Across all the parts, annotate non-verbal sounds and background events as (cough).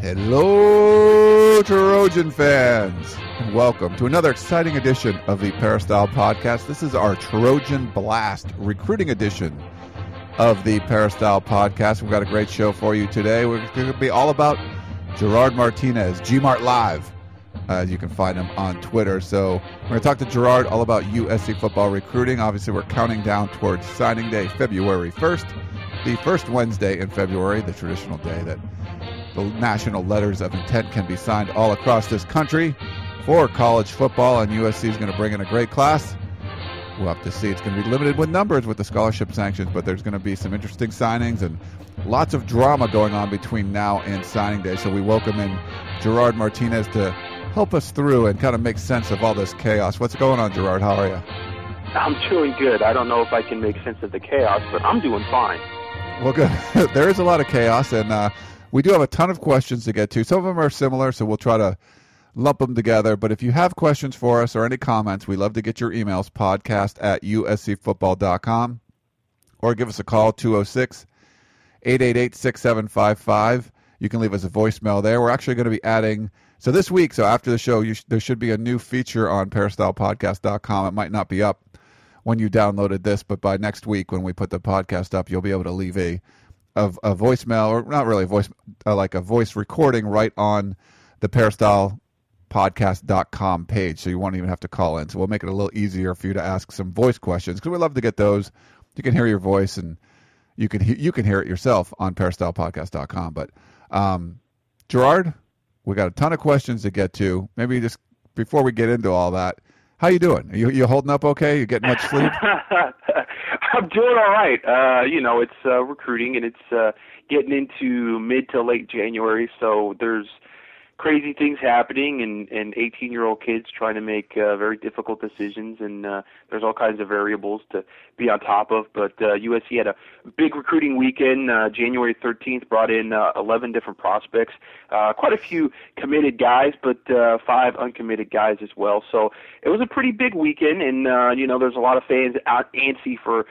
Hello, Trojan fans, and welcome to another exciting edition of the Peristyle Podcast. This is our Trojan Blast recruiting edition of the Peristyle Podcast. We've got a great show for you today. We're going to be all about Gerard Martinez, GMart Live. Uh, you can find him on Twitter. So we're going to talk to Gerard all about USC football recruiting. Obviously, we're counting down towards signing day, February 1st, the first Wednesday in February, the traditional day that the national letters of intent can be signed all across this country for college football, and USC is going to bring in a great class. We'll have to see. It's going to be limited with numbers with the scholarship sanctions, but there's going to be some interesting signings and lots of drama going on between now and signing day. So we welcome in Gerard Martinez to help us through and kind of make sense of all this chaos. What's going on, Gerard? How are you? I'm doing good. I don't know if I can make sense of the chaos, but I'm doing fine. Well, good. (laughs) there is a lot of chaos, and uh, we do have a ton of questions to get to. Some of them are similar, so we'll try to lump them together. But if you have questions for us or any comments, we love to get your emails podcast at uscfootball.com or give us a call 206 888 6755. You can leave us a voicemail there. We're actually going to be adding. So this week, so after the show, sh- there should be a new feature on peristylepodcast.com. It might not be up when you downloaded this, but by next week when we put the podcast up, you'll be able to leave a of a voicemail, or not really a voice, uh, like a voice recording right on the peristyle podcast.com page. So you won't even have to call in. So we'll make it a little easier for you to ask some voice questions because we love to get those. You can hear your voice and you can, he- you can hear it yourself on peristylepodcast.com. But, um, Gerard, we got a ton of questions to get to. Maybe just before we get into all that, how you doing? Are you you holding up okay? You getting much sleep? (laughs) I'm doing all right. Uh, you know, it's uh, recruiting and it's uh, getting into mid to late January, so there's crazy things happening and and 18 year old kids trying to make uh, very difficult decisions and uh, there's all kinds of variables to be on top of but uh, USC had a big recruiting weekend uh, January 13th brought in uh, 11 different prospects uh, quite a few committed guys but uh, five uncommitted guys as well. So it was a pretty big weekend and uh, you know there's a lot of fans out antsy for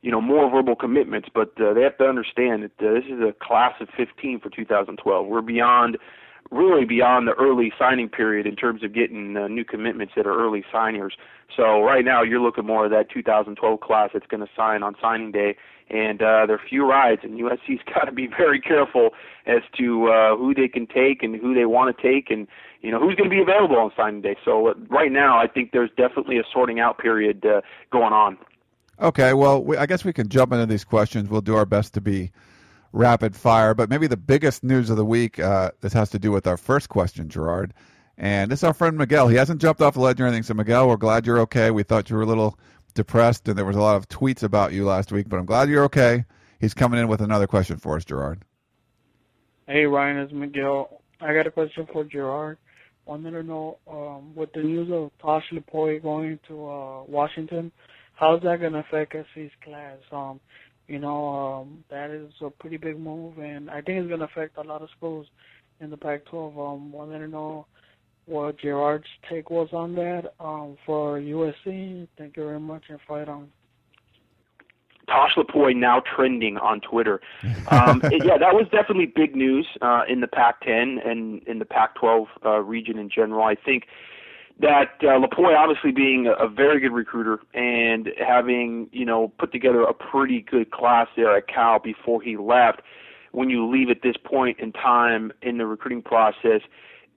you know more verbal commitments but uh, they have to understand that uh, this is a class of 15 for 2012 we're beyond really beyond the early signing period in terms of getting uh, new commitments that are early signers. So right now you're looking more at that 2012 class that's going to sign on signing day, and uh, there are few rides, and USC's (laughs) got to be very careful as to uh, who they can take and who they want to take, and you know who's going to be available on signing day. So uh, right now I think there's definitely a sorting out period uh, going on. Okay, well, we, I guess we can jump into these questions. We'll do our best to be rapid fire. But maybe the biggest news of the week, uh, this has to do with our first question, Gerard. And this is our friend Miguel. He hasn't jumped off the ledge or anything. So, Miguel, we're glad you're okay. We thought you were a little depressed, and there was a lot of tweets about you last week, but I'm glad you're okay. He's coming in with another question for us, Gerard. Hey, Ryan, it's Miguel. I got a question for Gerard. Wanted to know, um, with the news of Tosh Lupoi going to uh, Washington, how's that going to affect SC's class? Um, you know, um, that is a pretty big move, and I think it's going to affect a lot of schools in the Pac-12. Um, wanted to know what Gerard's take was on that um, for USC. Thank you very much, and fight on. Tosh Lupoi now trending on Twitter. Um, it, (laughs) yeah, that was definitely big news uh, in the Pac-10 and in the Pac-12 uh, region in general. I think that uh, Lupoi obviously being a, a very good recruiter and having you know put together a pretty good class there at Cal before he left. When you leave at this point in time in the recruiting process,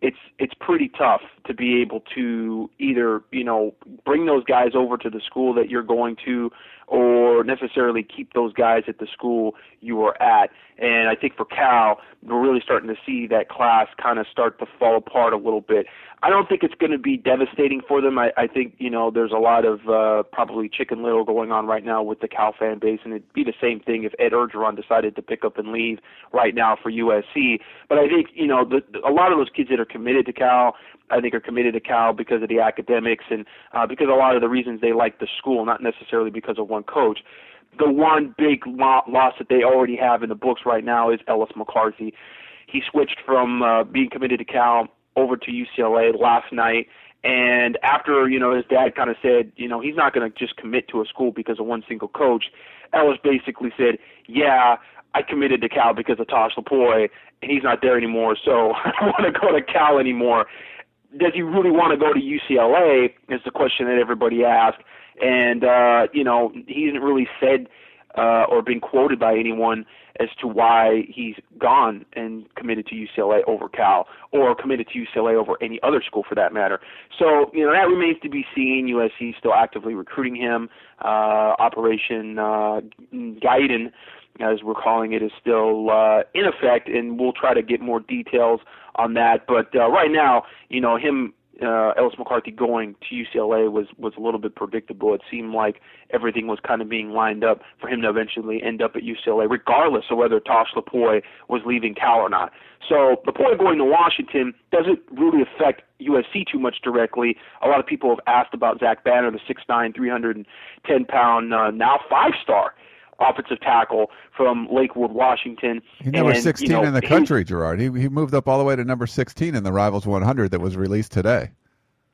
it's it's pretty tough to be able to either you know bring those guys over to the school that you're going to or necessarily keep those guys at the school you are at. And I think for Cal, we're really starting to see that class kind of start to fall apart a little bit. I don't think it's going to be devastating for them. I, I think you know there's a lot of uh, probably chicken little going on right now with the Cal fan base, and it'd be the same thing if Ed Orgeron decided to pick up and leave right now for USC. But I think you know the, a lot of those kids that are committed to Cal, I think are committed to Cal because of the academics and uh, because a lot of the reasons they like the school, not necessarily because of one coach. The one big lo- loss that they already have in the books right now is Ellis McCarthy. He switched from uh, being committed to Cal over to UCLA last night. And after, you know, his dad kind of said, you know, he's not going to just commit to a school because of one single coach, Ellis basically said, yeah, I committed to Cal because of Tosh Lupoi, and he's not there anymore, so (laughs) I don't want to go to Cal anymore. Does he really want to go to UCLA? Is the question that everybody asked. And, uh, you know, he hasn't really said uh, or been quoted by anyone as to why he's gone and committed to UCLA over Cal or committed to UCLA over any other school for that matter. So, you know, that remains to be seen. USC is still actively recruiting him. Uh, Operation uh, Guidon, as we're calling it, is still uh, in effect, and we'll try to get more details on that. But uh, right now, you know, him uh, Ellis McCarthy going to UCLA was was a little bit predictable. It seemed like everything was kind of being lined up for him to eventually end up at UCLA, regardless of whether Tosh Lupoi was leaving Cal or not. So Lupoi going to Washington doesn't really affect USC too much directly. A lot of people have asked about Zach Banner, the 6'9", 310 pound, uh, now five star offensive tackle from Lakewood, Washington. He's number and, 16 you know, in the country, Gerard. He he moved up all the way to number 16 in the Rivals 100 that was released today.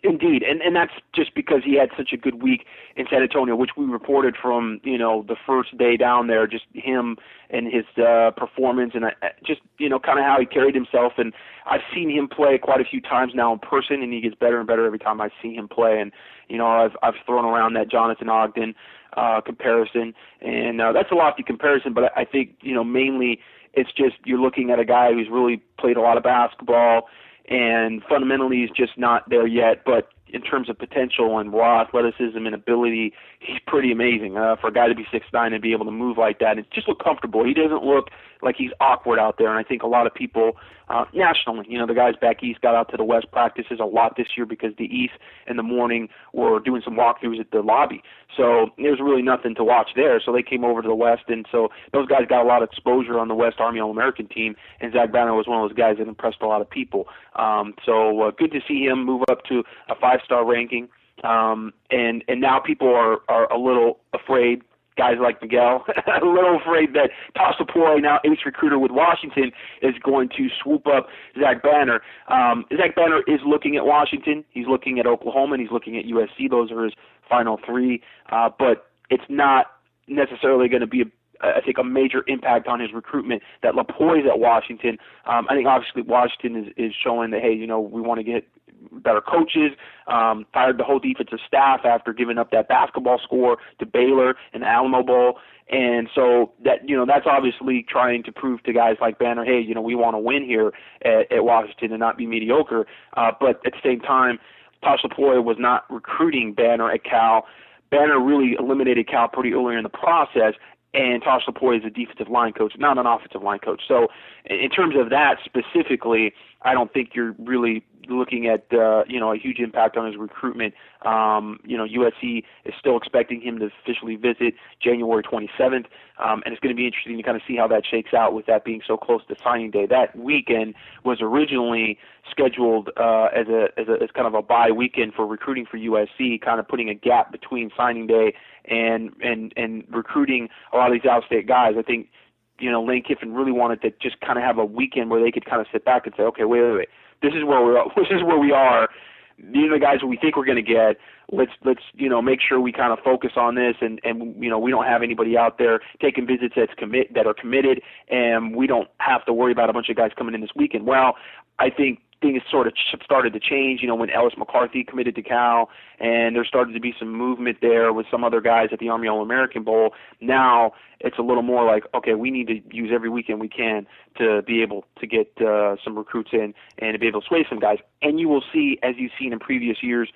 Indeed, and and that's just because he had such a good week in San Antonio, which we reported from you know the first day down there, just him and his uh, performance, and uh, just you know kind of how he carried himself. And I've seen him play quite a few times now in person, and he gets better and better every time I see him play. And you know I've I've thrown around that Jonathan Ogden uh, comparison, and uh, that's a lofty comparison, but I think you know mainly it's just you're looking at a guy who's really played a lot of basketball and fundamentally he's just not there yet. But in terms of potential and raw athleticism and ability, he's pretty amazing. Uh, for a guy to be six nine and be able to move like that and just look comfortable. He doesn't look like he's awkward out there. And I think a lot of people uh, nationally, you know, the guys back east got out to the west practices a lot this year because the east in the morning were doing some walkthroughs at the lobby. So there's really nothing to watch there. So they came over to the west, and so those guys got a lot of exposure on the West Army All American team. And Zach Banner was one of those guys that impressed a lot of people. Um, so uh, good to see him move up to a five star ranking. Um, and and now people are are a little afraid guys like Miguel, (laughs) a little afraid that Tosh Lupoi, now ace recruiter with Washington, is going to swoop up Zach Banner. Um, Zach Banner is looking at Washington. He's looking at Oklahoma, and he's looking at USC. Those are his final three. Uh, but it's not necessarily going to be a I think a major impact on his recruitment that Lupoi's at Washington. Um, I think obviously Washington is, is showing that hey, you know, we want to get better coaches, um, fired the whole defensive staff after giving up that basketball score to Baylor and Alamo Bowl. And so that you know that's obviously trying to prove to guys like Banner, hey, you know we want to win here at, at Washington and not be mediocre. Uh, but at the same time, Tosh Lupoi was not recruiting Banner at Cal. Banner really eliminated Cal pretty early in the process, and Tosh Lupoi is a defensive line coach, not an offensive line coach. So, in terms of that specifically, I don't think you're really looking at uh, you know a huge impact on his recruitment. Um, you know, USC is still expecting him to officially visit January 27th, um, and it's going to be interesting to kind of see how that shakes out with that being so close to signing day. That weekend was originally scheduled uh, as a as a as kind of a bye weekend for recruiting for USC, kind of putting a gap between signing day and and and recruiting a lot of these out-of-state guys. I think you know Lane Kiffin really wanted to just kind of have a weekend where they could kind of sit back and say, okay, wait, wait, wait this is where we're (laughs) this is where we are. These are the guys we think we're going to get. Let's let's you know make sure we kind of focus on this, and and you know we don't have anybody out there taking visits that's commit that are committed, and we don't have to worry about a bunch of guys coming in this weekend. Well, I think things sort of started to change, you know, when Ellis McCarthy committed to Cal, and there started to be some movement there with some other guys at the Army All American Bowl. Now it's a little more like, okay, we need to use every weekend we can to be able to get uh, some recruits in and to be able to sway some guys. And you will see, as you've seen in previous years,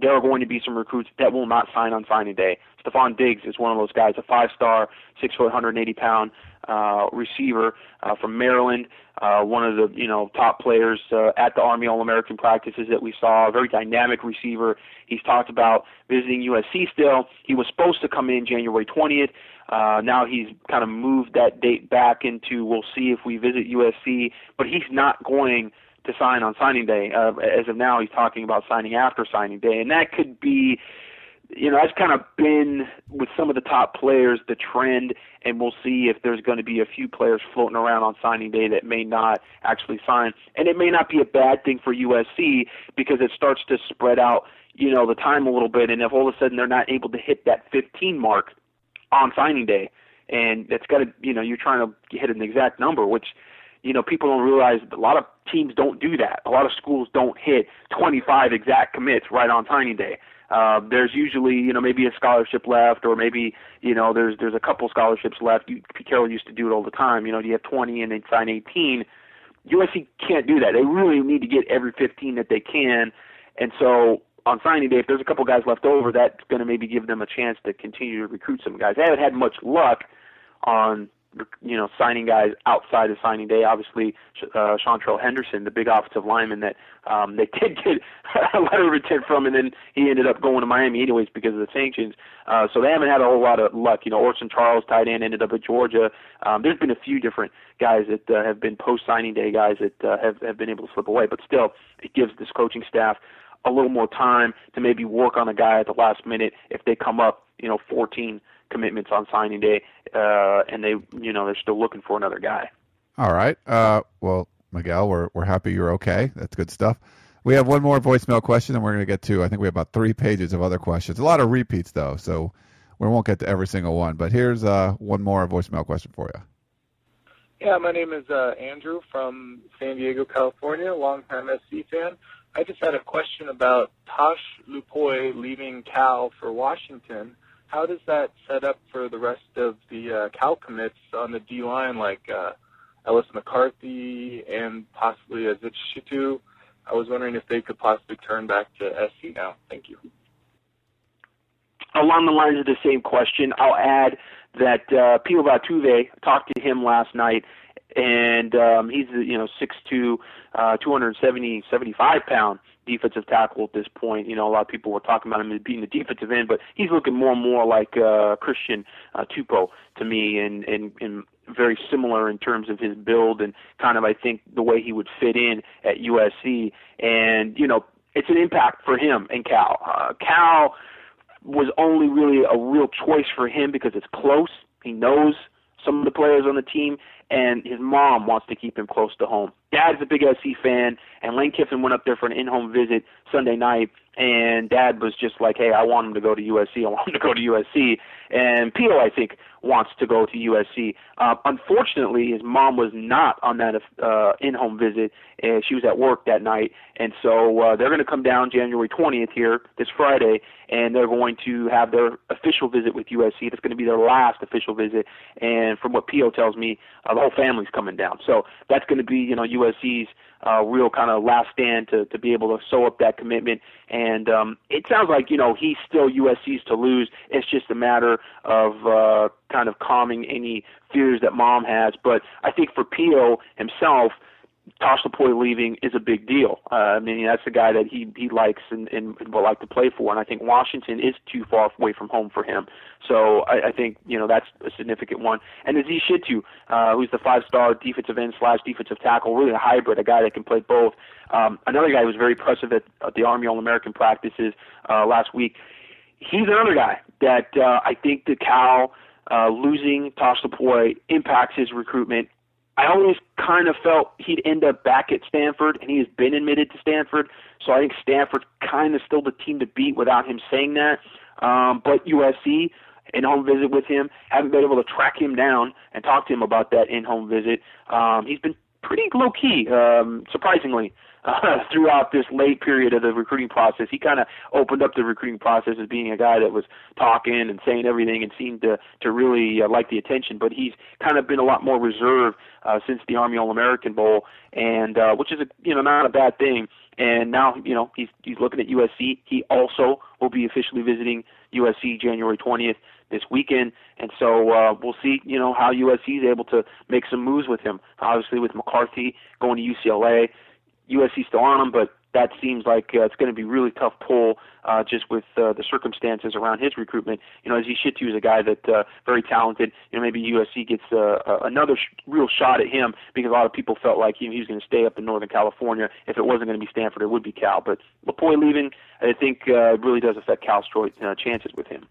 there are going to be some recruits that will not sign on signing day. Stefon Diggs is one of those guys, a five-star, six foot, 180 pound uh, receiver uh, from Maryland. Uh, one of the you know top players uh, at the Army All-American practices that we saw. A very dynamic receiver. He's talked about visiting USC still. He was supposed to come in January 20th. Uh, now he's kind of moved that date back into we'll see if we visit USC, but he's not going to sign on signing day. Uh, as of now, he's talking about signing after signing day, and that could be, you know, that's kind of been with some of the top players the trend, and we'll see if there's going to be a few players floating around on signing day that may not actually sign, and it may not be a bad thing for USC because it starts to spread out, you know, the time a little bit, and if all of a sudden they're not able to hit that 15 mark on signing day, and it's got to, you know, you're trying to hit an exact number, which you know, people don't realize a lot of teams don't do that. A lot of schools don't hit 25 exact commits right on signing day. Uh, there's usually, you know, maybe a scholarship left, or maybe, you know, there's there's a couple scholarships left. You, Pete Carroll used to do it all the time. You know, you have 20 and they sign 18. USC can't do that. They really need to get every 15 that they can, and so on signing day, if there's a couple guys left over, that's going to maybe give them a chance to continue to recruit some guys. They haven't had much luck on you know, signing guys outside of signing day. Obviously, uh, Seantrel Henderson, the big offensive lineman that um, they (laughs) did get a letter of intent from, and then he ended up going to Miami anyways because of the sanctions. Uh, so they haven't had a whole lot of luck. You know, Orson Charles, tight end, ended up at Georgia. Um, there's been a few different guys that uh, have been post signing day guys that uh, have have been able to slip away, but still, it gives this coaching staff a little more time to maybe work on a guy at the last minute if they come up, you know, 14 commitments on signing day, uh, and they, you know, they're still looking for another guy. All right. Uh, well, Miguel, we're we're happy you're okay. That's good stuff. We have one more voicemail question, and we're going to get to. I think we have about three pages of other questions. A lot of repeats though, so we won't get to every single one. But here's uh, one more voicemail question for you. Yeah, my name is uh, Andrew from San Diego, California, longtime SC fan. I just had a question about Tosh Lupoi leaving Cal for Washington how does that set up for the rest of the uh, Cal commits on the D line, like uh, Ellis McCarthy and possibly Aziz Shittu? I was wondering if they could possibly turn back to SC now. Thank you. Along the lines of the same question, I'll add that uh, Pio Vatuvei talked to him last night, and um, he's you know six uh, 270 75 pound defensive tackle at this point. You know, a lot of people were talking about him as being the defensive end, but he's looking more and more like uh, Christian uh, Tupou to me, and and and very similar in terms of his build and kind of I think the way he would fit in at USC. And you know, it's an impact for him and Cal. Uh, Cal was only really a real choice for him because it's close. He knows some of the players on the team, and his mom wants to keep him close to home. Dad's a big SC fan, and Lane Kiffin went up there for an in-home visit Sunday night, and Dad was just like, "Hey, I want him to go to USC. I want him to go to USC." And Pio, I think, wants to go to USC. Uh, unfortunately, his mom was not on that uh, in-home visit, and she was at work that night, and so uh, they're going to come down January 20th here this Friday, and they're going to have their official visit with USC. That's going to be their last official visit, and from what Pio tells me, uh, the whole family's coming down. So that's going to be, you know, USC's uh, real kind of last stand to to be able to sew up that commitment. And um, it sounds like you know he's still USC's to lose. It's just a matter of uh, kind of calming any fears that mom has. But I think for Pio himself, Tosh Lupoi leaving is a big deal. Uh, I mean, that's a guy that he he likes and, and would like to play for, and I think Washington is too far away from home for him. So I, I think you know that's a significant one. And Aziz Shittu, uh, who's the five-star defensive end slash defensive tackle, really a hybrid, a guy that can play both. Um, another guy who was very impressive at, at the Army All-American practices uh, last week. He's another guy that uh, I think the Cal uh, losing Tosh Lupoi impacts his recruitment I always kind of felt he'd end up back at Stanford, and he has been admitted to Stanford. So I think Stanford kind of still the team to beat without him saying that. Um, but USC, in home visit with him, haven't been able to track him down and talk to him about that in home visit. Um, he's been pretty low key, um, surprisingly uh, (laughs) throughout this late period of the recruiting process. He kind of opened up the recruiting process as being a guy that was talking and saying everything and seemed to to really uh, like the attention. But he's kind of been a lot more reserved uh, since the Army All American Bowl, and uh, which is a you know not a bad thing. and now you know he's he's looking at USC. He also will be officially visiting USC January 20th this weekend, and so uh, we'll see you know how USC is able to make some moves with him. Obviously, with McCarthy going to UCLA, USC still on him, but that seems like uh, it's going to be really tough pull uh, just with uh, the circumstances around his recruitment. You know, Aziz Shittu is a guy that uh, very talented. You know, maybe USC gets uh, uh, another sh- real shot at him because a lot of people felt like he, he was going to stay up in Northern California. If it wasn't going to be Stanford, it would be Cal. But Lupoi leaving, I think, uh, really does affect Cal's uh, chances with him.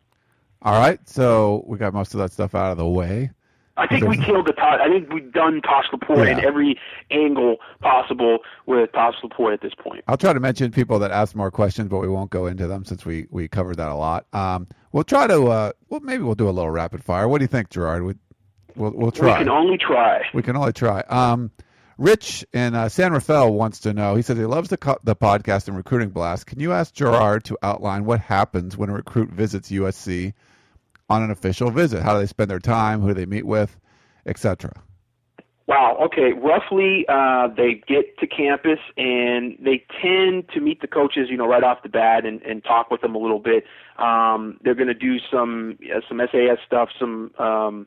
All right, so we got most of that stuff out of the way. I think we killed the Tosh. I think we've done Tosh Lupoi yeah. in every angle possible with Tosh Lupoi at this point. I'll try to mention people that ask more questions, but we won't go into them since we, we covered that a lot. Um, we'll try to. Uh, well, maybe we'll do a little rapid fire. What do you think, Gerard? We, we'll we'll try. We can only try. We can only try. Um, Rich in uh, San Rafael wants to know. He says he loves the co- the podcast and recruiting blast. Can you ask Gerard to outline what happens when a recruit visits USC? On an official visit? How do they spend their time? Who do they meet with, etc. Wow. Okay. Roughly, uh, they get to campus and they tend to meet the coaches, you know, right off the bat and, and talk with them a little bit. Um, they're going to do some uh, some SAS stuff, some um,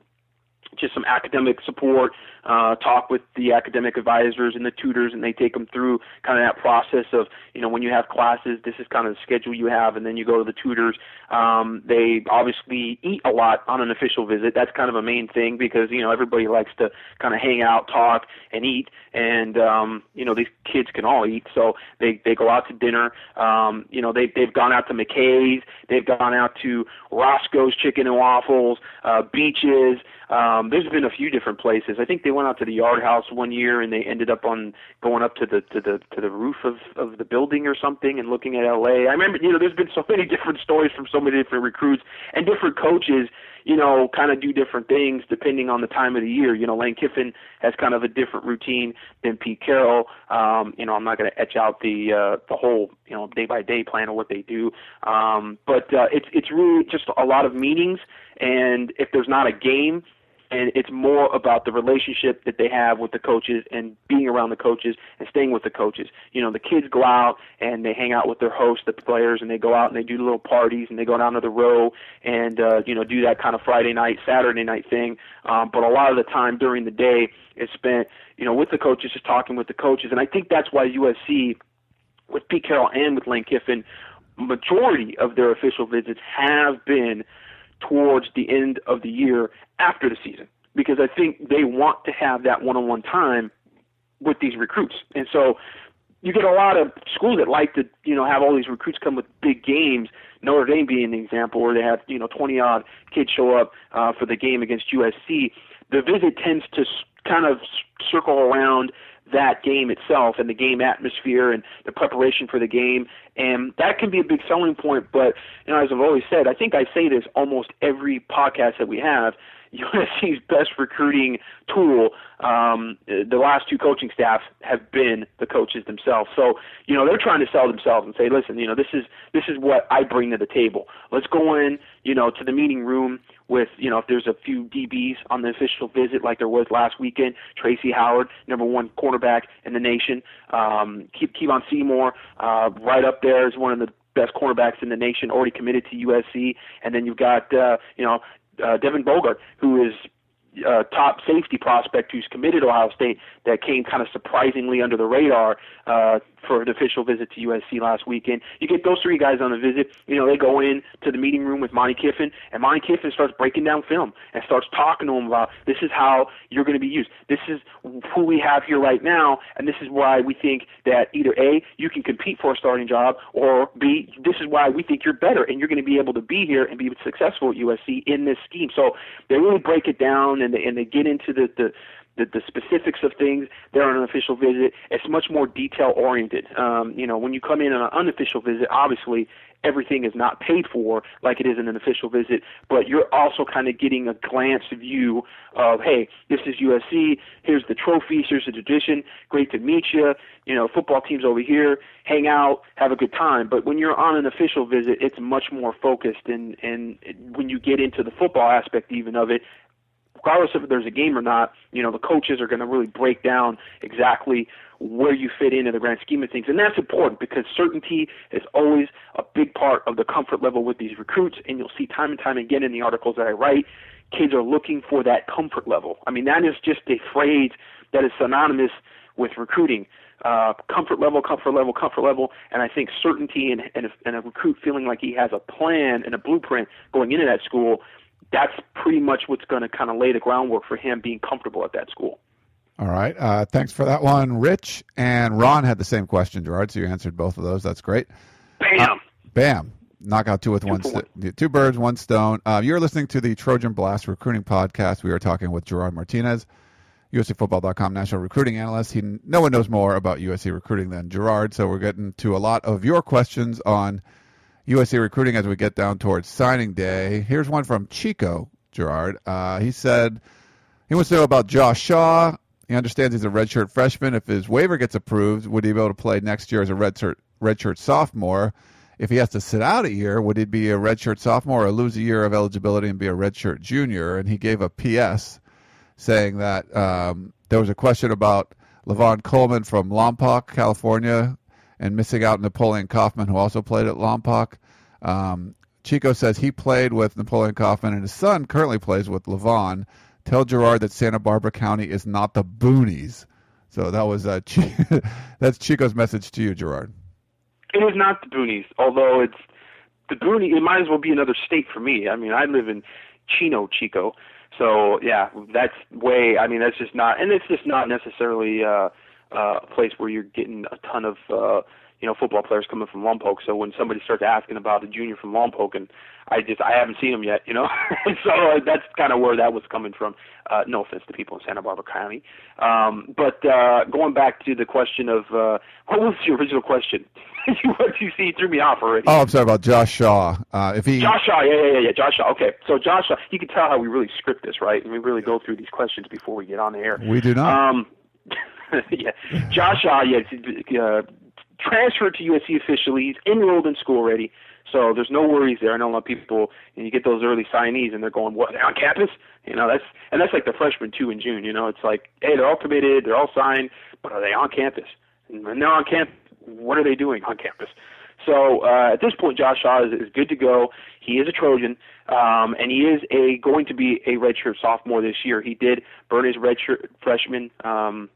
just some academic support, uh, talk with the academic advisors and the tutors, and they take them through kind of that process of, you know, when you have classes, this is kind of the schedule you have, and then you go to the tutors. Um, they obviously eat a lot on an official visit. That's kind of a main thing because, you know, everybody likes to kind of hang out, talk, and eat, and, um, you know, these kids can all eat, so they, they go out to dinner. Um, you know, they, they've gone out to McKay's, they've gone out to Roscoe's Chicken and Waffles, uh, beaches, um, there's been a few different places. I think they went out to the Yard House one year, and they ended up on going up to the to the to the roof of of the building or something and looking at L.A. I remember, you know, there's been so (laughs) many different stories from so many different recruits and different coaches. You know, kind of do different things depending on the time of the year. You know, Lane Kiffin has kind of a different routine than Pete Carroll. Um, you know, I'm not going to etch out the uh, the whole you know day by day plan of what they do, um, but uh, it's it's really just a lot of meetings. And if there's not a game, and it's more about the relationship that they have with the coaches and being around the coaches and staying with the coaches. You know, the kids go out and they hang out with their hosts, the players, and they go out and they do little parties and they go down to the row and uh, you know do that kind of Friday night, Saturday night thing. Um, but a lot of the time during the day is spent, you know, with the coaches, just talking with the coaches, and I think that's why USC, with Pete Carroll and with Lane Kiffin, majority of their official visits have been towards the end of the year after the season because I think they want to have that one-on-one time with these recruits. And so you get a lot of schools that like to, you know, have all these recruits come with big games. Notre Dame being an example where they have, you know, 20 odd kids show up uh, for the game against USC. The visit tends to kind of circle around that game itself and the game atmosphere and the preparation for the game. And that can be a big selling point. But, you know, as I've always said, I think I say this almost every podcast that we have. USC's (laughs) best recruiting tool, um, the last two coaching staffs have been the coaches themselves. So, you know, they're trying to sell themselves and say, listen, you know, this is this is what I bring to the table. Let's go in, you know, to the meeting room with, you know, if there's a few DBs on the official visit like there was last weekend, Tracy Howard, number one cornerback in the nation, um, Keep Kevon Seymour, uh, right up there is one of the best cornerbacks in the nation, already committed to USC, and then you've got uh, you know uh, Devan Bogard, who is uh, top safety prospect who's committed to Ohio State that came kind of surprisingly under the radar uh, for an official visit to USC last weekend. You get those three guys on a visit. You know, they go in to the meeting room with Monte Kiffin, and Monte Kiffin starts breaking down film and starts talking to them about this is how you're going to be used. This is who we have here right now, and this is why we think that either A, you can compete for a starting job, or B, this is why we think you're better and you're going to be able to be here and be successful at USC in this scheme. So they really break it down and they, and they get into the, the the, the specifics of things there on an official visit. It's much more detail oriented. Um, you know, when you come in on an unofficial visit, obviously everything is not paid for like it is in an official visit, but you're also kind of getting a glance view of, hey, this is USC. Here's the trophies. Here's the tradition. Great to meet you. You know, football teams over here. Hang out, have a good time. But when you're on an official visit, it's much more focused, and and when you get into the football aspect even of it, regardless if there's a game or not, you know, the coaches are going to really break down exactly where you fit into the grand scheme of things. And that's important because certainty is always a big part of the comfort level with these recruits. And you'll see time and time again in the articles that I write, kids are looking for that comfort level. I mean, that is just a phrase that is synonymous with recruiting. Uh, comfort level, comfort level, comfort level, and I think certainty and, and, a, and a recruit feeling like he has a plan and a blueprint going into that school that's pretty much what's going to kind of lay the groundwork for him being comfortable at that school. All right. Uh, thanks for that one, Rich. And Ron had the same question, Gerard. So you answered both of those. That's great. Bam. Uh, bam. Knock out two with two one, st- two birds, one stone. Uh, you're listening to the Trojan Blast Recruiting Podcast. We are talking with Gerard Martinez, USCFootball.com national recruiting analyst. He, no one knows more about USC recruiting than Gerard, so we're getting to a lot of your questions on USC recruiting as we get down towards signing day. Here's one from Chico Gerard. Uh, he said he wants to know about Josh Shaw. He understands he's a redshirt freshman. If his waiver gets approved, would he be able to play next year as a redshirt redshirt sophomore? If he has to sit out a year, would he be a redshirt sophomore or lose a year of eligibility and be a redshirt junior? And he gave a PS saying that um, there was a question about Lavon Coleman from Lompoc, California, and missing out Napoleon Kaufman, who also played at Lompoc. Um, Chico says he played with Napoleon Kaufman, and his son currently plays with Lavon. Tell Gerard that Santa Barbara County is not the boonies. So that was uh, (laughs) that's Chico's message to you, Gerard. It is not the boonies, although it's the boonies. It might as well be another state for me. I mean, I live in Chino, Chico. So yeah, that's way. I mean, that's just not, and it's just not necessarily uh, uh, a place where you're getting a ton of uh, you know football players coming from Lompoc. So when somebody starts asking about a junior from Lompoc, and I just I haven't seen him yet, you know, (laughs) so uh, that's kind of where that was coming from. Uh, no offense to people in Santa Barbara County, um, but uh, going back to the question of uh, what was your original question? (laughs) what you see threw me off already. Oh, I'm sorry about Josh Shaw. Uh, if he Josh Shaw, yeah, yeah, yeah, yeah, Josh Shaw. Okay, so Josh Shaw, you can tell how we really script this, right? And we really go through these questions before we get on the air. We do not. Um, (laughs) yeah, Josh Shaw, yeah, uh, transferred to USC officially. He's enrolled in school already, so there's no worries there. I know a lot of people, and you get those early signees, and they're going, "What? Are They're on campus?" You know, that's and that's like the freshmen too in June. You know, it's like, hey, they're all committed, they're all signed, but are they on campus? And when they're on campus, what are they doing on campus? So uh, at this point, Josh Shaw is, is good to go. He is a Trojan, um, and he is a going to be a redshirt sophomore this year. He did burn his redshirt freshman um,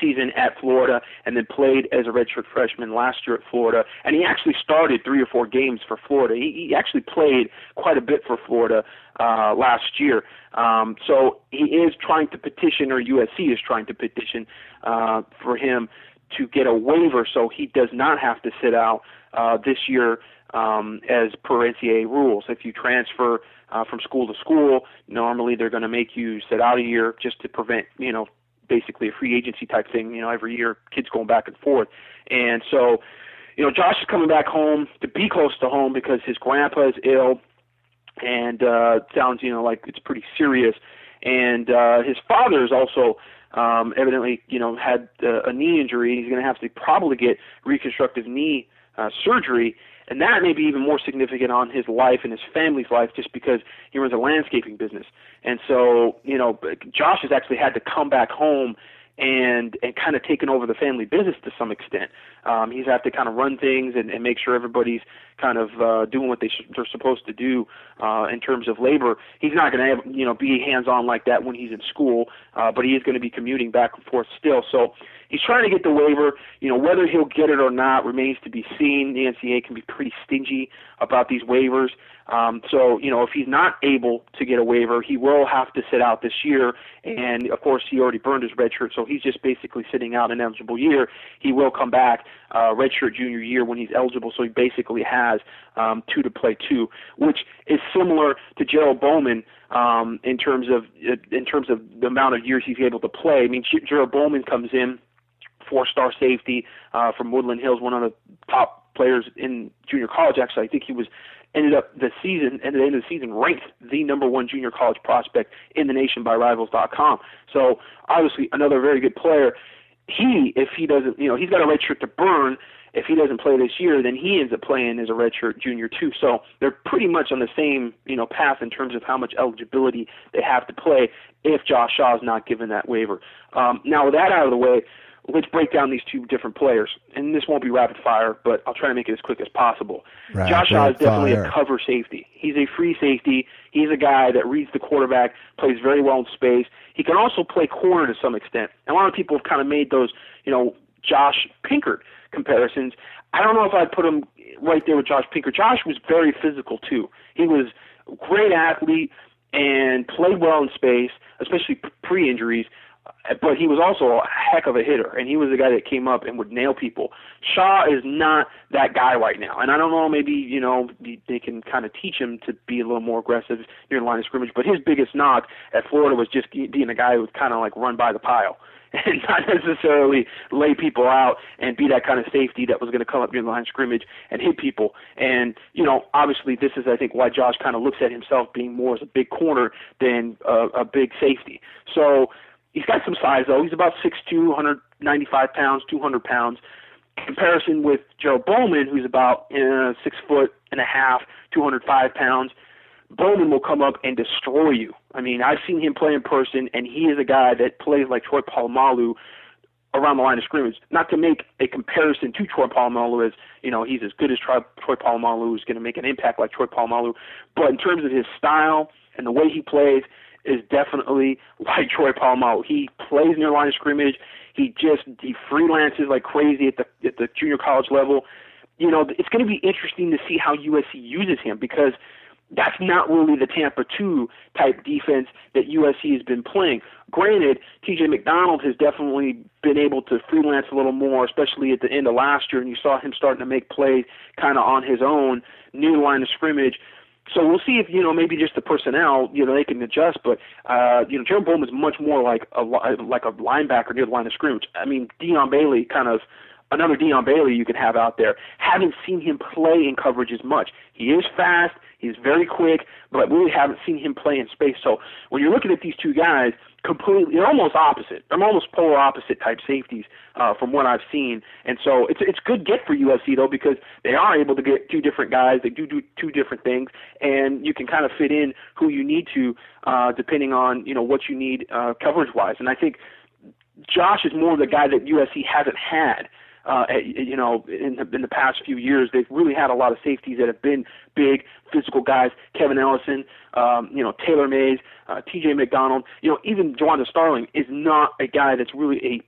season at Florida and then played as a redshirt freshman last year at Florida. And he actually started three or four games for Florida. He, he actually played quite a bit for Florida uh, last year. Um, so he is trying to petition, or USC is trying to petition uh, for him to get a waiver so he does not have to sit out uh, this year um, as per NCAA rules. If you transfer uh, from school to school, normally they're going to make you sit out a year just to prevent, you know, basically a free agency type thing. You know, every year kids going back and forth, and so you know Josh is coming back home to be close to home because his grandpa is ill, and uh, sounds you know like it's pretty serious, and uh, his father is also um, evidently you know had uh, a knee injury. He's going to have to probably get reconstructive knee uh, surgery and that may be even more significant on his life and his family's life just because he runs a landscaping business. And so, you know, Josh has actually had to come back home and and kind of taken over the family business to some extent. Um, he's had to kind of run things and, and make sure everybody's kind of uh, doing what they sh- they're supposed to do uh, in terms of labor. He's not going to have you know be hands on like that when he's in school, uh, but he is going to be commuting back and forth still. So he's trying to get the waiver. You know whether he'll get it or not remains to be seen. The NCAA can be pretty stingy about these waivers. Um, so, you know, if he's not able to get a waiver, he will have to sit out this year. And of course, he already burned his red shirt, so he's just basically sitting out an eligible year. He will come back uh, redshirt junior year when he's eligible, so he basically has um, two to play two, which is similar to Gerald Bowman um, in terms of in terms of the amount of years he's able to play. I mean, Gerald Bowman comes in four-star safety uh, from Woodland Hills, one of the top players in junior college. Actually, I think he was ended up the season at the end of the season ranked the number one junior college prospect in the nation by Rivals.com. So obviously another very good player. He, if he doesn't, you know, he's got a red shirt to burn, if he doesn't play this year, then he ends up playing as a redshirt junior too. So they're pretty much on the same you know path in terms of how much eligibility they have to play if Josh Shaw is not given that waiver. Um, now with that out of the way, let's break down these two different players. And this won't be rapid fire, but I'll try to make it as quick as possible. Rapid Josh Shaw is definitely fire. a cover safety. He's a free safety. He's a guy that reads the quarterback, plays very well in space. He can also play corner to some extent. And a lot of people have kind of made those, you know, Josh Pinkard comparisons. I don't know if I'd put him right there with Josh Pinkard. Josh was very physical too. He was a great athlete and played well in space, especially pre-injuries. But he was also a heck of a hitter, and he was the guy that came up and would nail people. Shaw is not that guy right now, and I don't know. Maybe you know they- they can kind of teach him to be a little more aggressive near the line of scrimmage. But his biggest knock at Florida was just being a guy who would kind of like run by the pile (laughs) and not necessarily lay people out and be that kind of safety that was going to come up near the line of scrimmage and hit people. And you know, obviously, this is I think why Josh kind of looks at himself being more as a big corner than a, a big safety. So he's got some size though. He's about six two, 195 pounds, 200 pounds. In Comparison with Joe Bowman, who's about uh, six foot and a half, 205 pounds. Bowman will come up and destroy you. I mean, I've seen him play in person, and he is a guy that plays like Troy Polamalu around the line of scrimmage. Not to make a comparison to Troy Polamalu as, you know, he's as good as Troy, Troy Polamalu, who's going to make an impact like Troy Polamalu. But in terms of his style and the way he plays, is definitely (laughs) like Troy Polamalu. He plays near line of scrimmage. He just he freelances like crazy at the at the junior college level. You know, it's going to be interesting to see how USC uses him because that's not really the Tampa 2 type defense that USC has been playing. Granted, TJ McDonald has definitely been able to freelance a little more, especially at the end of last year, and you saw him starting to make plays kind of on his own near the line of scrimmage. So we'll see if you know maybe just the personnel you know they can adjust, but uh, you know Bowman is much more like a li- like a linebacker near the line of scrimmage. I mean Dion Bailey kind of another Dion Bailey you can have out there. Haven't seen him play in coverage as much. He is fast, he's very quick, but really haven't seen him play in space. So when you're looking at these two guys, completely they're almost opposite. They're almost polar opposite type safeties uh, from what I've seen. And so it's it's good get for USC though because they are able to get two different guys. They do do two different things, and you can kind of fit in who you need to uh, depending on you know what you need uh, coverage wise. And I think Josh is more the guy that USC hasn't had. Uh, you know, in the, in the past few years, they've really had a lot of safeties that have been big, physical guys. Kevin Ellison, um, you know, Taylor Mays, uh, T.J. McDonald. You know, even Jawanza Starling is not a guy that's really a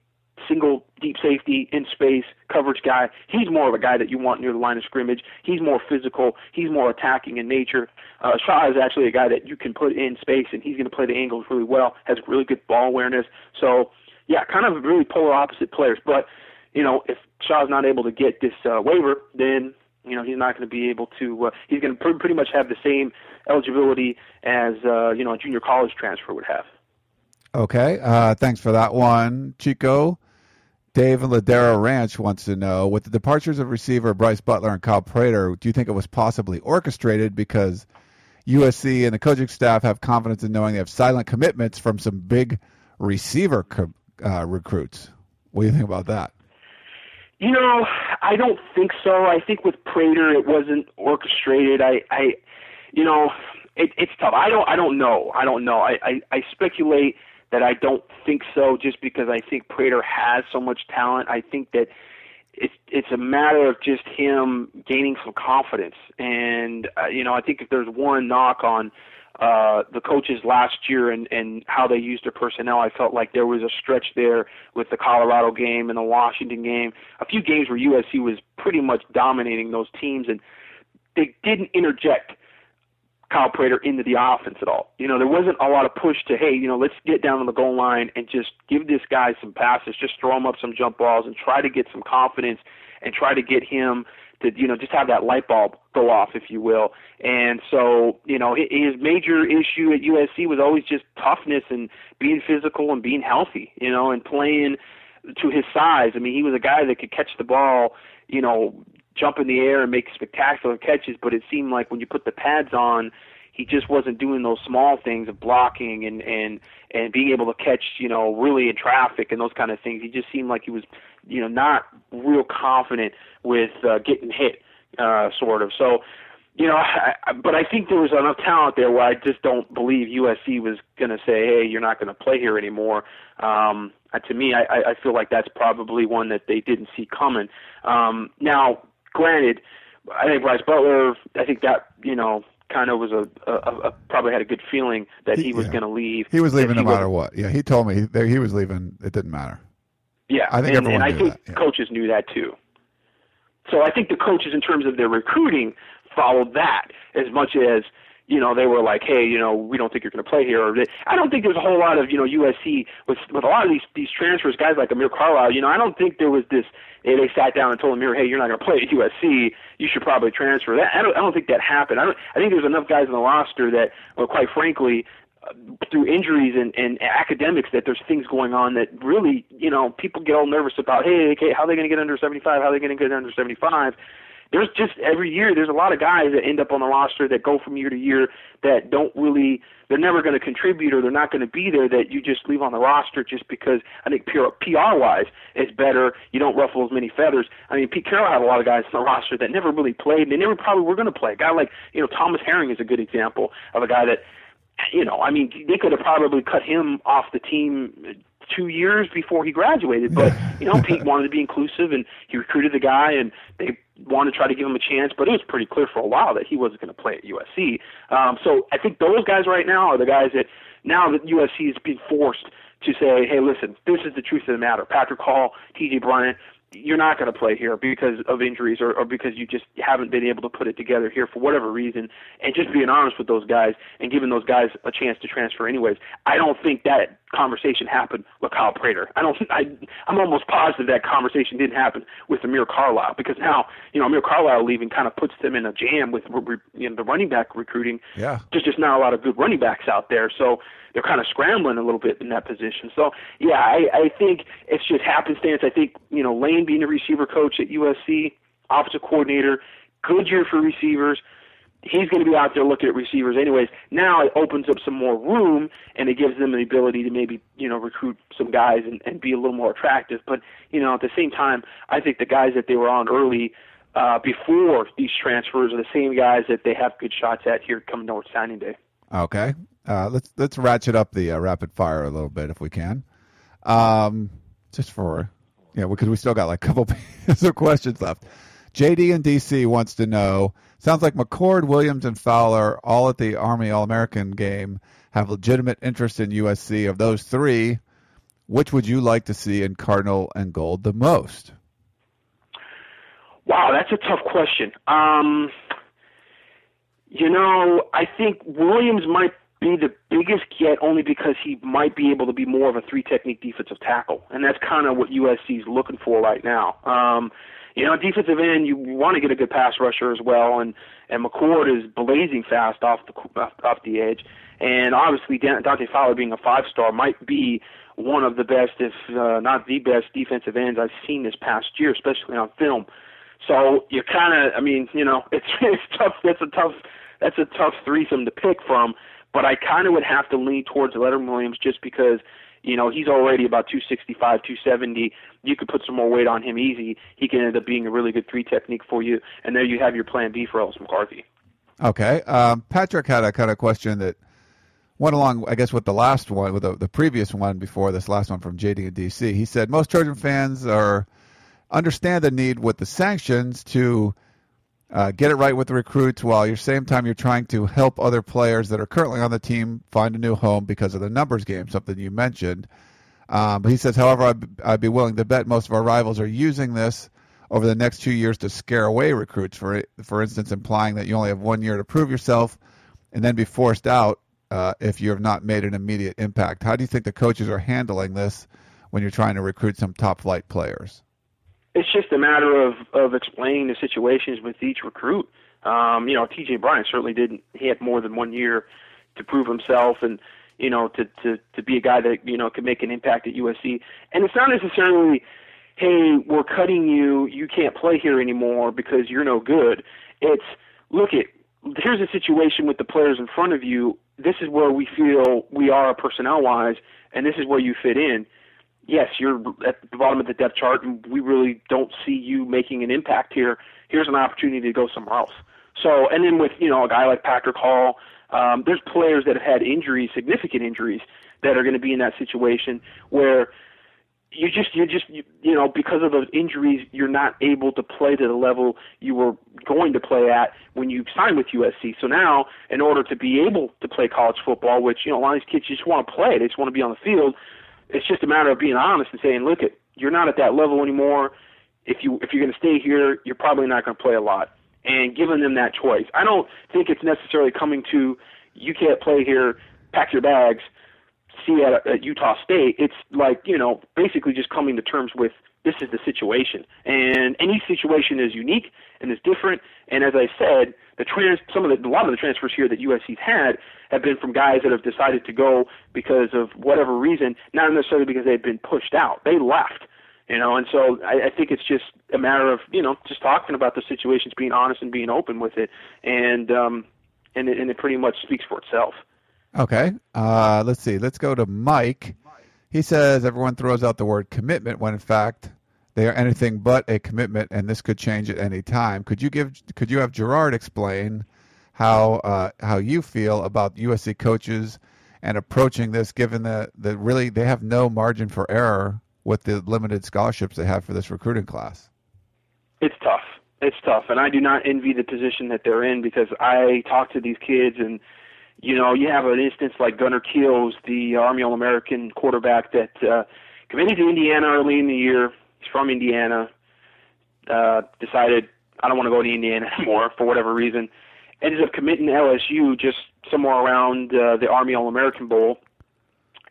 single deep safety in space coverage guy. He's more of a guy that you want near the line of scrimmage. He's more physical. He's more attacking in nature. Uh, Shaw is actually a guy that you can put in space, and he's going to play the angles really well. Has really good ball awareness. So, yeah, kind of really polar opposite players. But you know, if Shaw's not able to get this uh, waiver, then you know he's not going to be able to. Uh, he's going to pr- pretty much have the same eligibility as uh, you know a junior college transfer would have. Okay, uh, thanks for that one, Chico. Dave in Ladera Ranch wants to know: With the departures of receiver Brice Butler and Kyle Prater, do you think it was possibly orchestrated because USC and the coaching staff have confidence in knowing they have silent commitments from some big receiver co- uh, recruits? What do you think about that? You know, I don't think so. I think with Prater, it wasn't orchestrated. I, I, you know, it, it's tough. I don't, I don't know. I don't know. I, I, I speculate that I don't think so, just because I think Prater has so much talent. I think that it's it's a matter of just him gaining some confidence. And uh, you know, I think if there's one knock on uh, the coaches last year and, and how they used their personnel. I felt like there was a stretch there with the Colorado game and the Washington game, a few games where USC was pretty much dominating those teams, and they didn't interject Kyle Prater into the offense at all. You know, there wasn't a lot of push to, hey, you know, let's get down on the goal line and just give this guy some passes, just throw him up some jump balls and try to get some confidence and try to get him to, you know, just have that light bulb go off, if you will. And so, you know, his major issue at USC was always just toughness and being physical and being healthy, you know, and playing to his size. I mean, he was a guy that could catch the ball, you know, jump in the air and make spectacular catches, but it seemed like when you put the pads on, he just wasn't doing those small things of blocking and and and being able to catch, you know, really in traffic and those kind of things. He just seemed like he was, you know, not real confident with uh, getting hit, uh, sort of. So, you know, I, I, but I think there was enough talent there where I just don't believe USC was going to say, "Hey, you're not going to play here anymore." Um, uh, to me, I, I feel like that's probably one that they didn't see coming. Um, now, granted, I think Brice Butler. I think that you know kind of was a, a, a probably had a good feeling that he, he was yeah. going to leave. He was leaving no matter what. Yeah, he told me he, he was leaving. It didn't matter. Yeah, I think and, everyone and I think that. Yeah. coaches knew that too. So I think the coaches, in terms of their recruiting, followed that as much as you know, they were like, hey, you know, we don't think you're going to play here. Or they, I don't think there's a whole lot of, you know, USC with with a lot of these these transfers, guys like Amir Carlisle. You know, I don't think there was this. They, they sat down and told Amir, hey, you're not going to play at USC. You should probably transfer. That I don't. I don't think that happened. I don't. I think there's enough guys on the roster that, well, quite frankly, through injuries and, and academics that there's things going on that really, you know, people get all nervous about, hey, okay, how are they going to get under 75? How are they going to get under 75? there's just every year there's a lot of guys that end up on the roster that go from year to year that don't really they're never going to contribute or they're not going to be there that you just leave on the roster just because I think PR, PR wise it's better. You don't ruffle as many feathers. I mean, Pete Carroll had a lot of guys on the roster that never really played and they never probably were going to play. A guy like you know Thomas Herring is a good example of a guy that you know, I mean, they could have probably cut him off the team two years before he graduated. But you know, Pete wanted to be inclusive, and he recruited the guy, and they wanted to try to give him a chance. But it was pretty clear for a while that he wasn't going to play at USC. Um, so I think those guys right now are the guys that now that USC is being forced to say, hey, listen, this is the truth of the matter. Patrick Hall, T.J. Bryant, you're not going to play here because of injuries or, or because you just haven't been able to put it together here for whatever reason, and just being honest with those guys and giving those guys a chance to transfer anyways. I don't think that conversation happened with Kyle Prater. I don't. I, I'm almost positive that conversation didn't happen with Amir Carlisle because now you know Amir Carlisle leaving kind of puts them in a jam with you know the running back recruiting. Yeah, there's just not a lot of good running backs out there, so they're kind of scrambling a little bit in that position. So yeah, I, I think it's just happenstance. I think you know Lane being a receiver coach at USC, offensive coordinator, good year for receivers. He's going to be out there looking at receivers anyways. Now it opens up some more room and it gives them the ability to maybe, you know, recruit some guys and, and be a little more attractive. But, you know, at the same time, I think the guys that they were on early uh, before these transfers are the same guys that they have good shots at here coming North signing day. Okay. Uh, let's let's ratchet up the uh, rapid fire a little bit if we can, um, just for yeah, because we still got like a couple (laughs) of questions left. JD and DC wants to know. Sounds like McCord, Williams, and Fowler, all at the Army All American game, have legitimate interest in USC. Of those three, which would you like to see in Cardinal and Gold the most? Wow, that's a tough question. Um, you know, I think Williams might be the biggest get only because he might be able to be more of a three technique defensive tackle, and that's kind of what USC is looking for right now. Um, you know, defensive end, you want to get a good pass rusher as well, and and McCord is blazing fast off the off, the edge, and obviously Dante Fowler being a five star might be one of the best, if uh, not the best, defensive ends I've seen this past year, especially on film. So you're kind of, I mean, you know, (laughs) it's it's tough. That's a tough that's a tough threesome to pick from. But I kind of would have to lean towards Leonard Williams just because, you know, he's already about 265, 270. You could put some more weight on him easy. He can end up being a really good three technique for you. And there you have your plan B for Ellis McCarthy. Okay. Um, Patrick had a kind of question that went along, I guess, with the last one, with the, the previous one before this last one from JD and DC. He said most Trojan fans are understand the need with the sanctions to – uh, get it right with the recruits while at the same time you're trying to help other players that are currently on the team find a new home because of the numbers game, something you mentioned. Um, he says, however, I'd, I'd, be willing to bet most of our rivals are using this over the next two years to scare away recruits. For for instance, implying that you only have one year to prove yourself, and then be forced out uh, if you have not made an immediate impact. How do you think the coaches are handling this when you're trying to recruit some top flight players? It's just a matter of of explaining the situations with each recruit. Um, you know, T.J. Bryant certainly didn't. He had more than one year to prove himself, and you know, to to to be a guy that you know could make an impact at USC. And it's not necessarily, hey, we're cutting you. You can't play here anymore because you're no good. It's look at here's a situation with the players in front of you. This is where we feel we are personnel wise, and this is where you fit in. Yes, you're at the bottom of the depth chart, and we really don't see you making an impact here. Here's an opportunity to go somewhere else. So, and then with you know a guy like Patrick Hall, um, there's players that have had injuries, significant injuries, that are going to be in that situation where you just you just you, you know because of those injuries you're not able to play to the level you were going to play at when you signed with USC. So now in order to be able to play college football, which you know a lot of these kids just want to play, they just want to be on the field. It's just a matter of being honest and saying, look, you're not at that level anymore. If you if you're going to stay here, you're probably not going to play a lot. And giving them that choice, I don't think it's necessarily coming to you can't play here, pack your bags see at, at Utah State, it's like you know basically just coming to terms with this is the situation, and any situation is unique and is different. And as I said, the trans some of the a lot of the transfers here that USC's had have been from guys that have decided to go because of whatever reason, not necessarily because they've been pushed out. They left you know and so I, I think it's just a matter of you know just talking about the situations being honest and being open with it and um and it, and it pretty much speaks for itself Okay. Uh, let's see. Let's go to Mike. He says everyone throws out the word commitment when in fact they are anything but a commitment, and this could change at any time. Could you give? Could you have Gerard explain how uh, how you feel about USC coaches and approaching this, given that that really they have no margin for error with the limited scholarships they have for this recruiting class? It's tough. It's tough, and I do not envy the position that they're in because I talk to these kids and you know, you have an instance like Gunner Keels, the Army All American quarterback that uh, committed to Indiana early in the year. He's from Indiana. Uh, decided I don't want to go to Indiana (laughs) anymore for whatever reason. Ended up committing to LSU just somewhere around uh, the Army All American Bowl,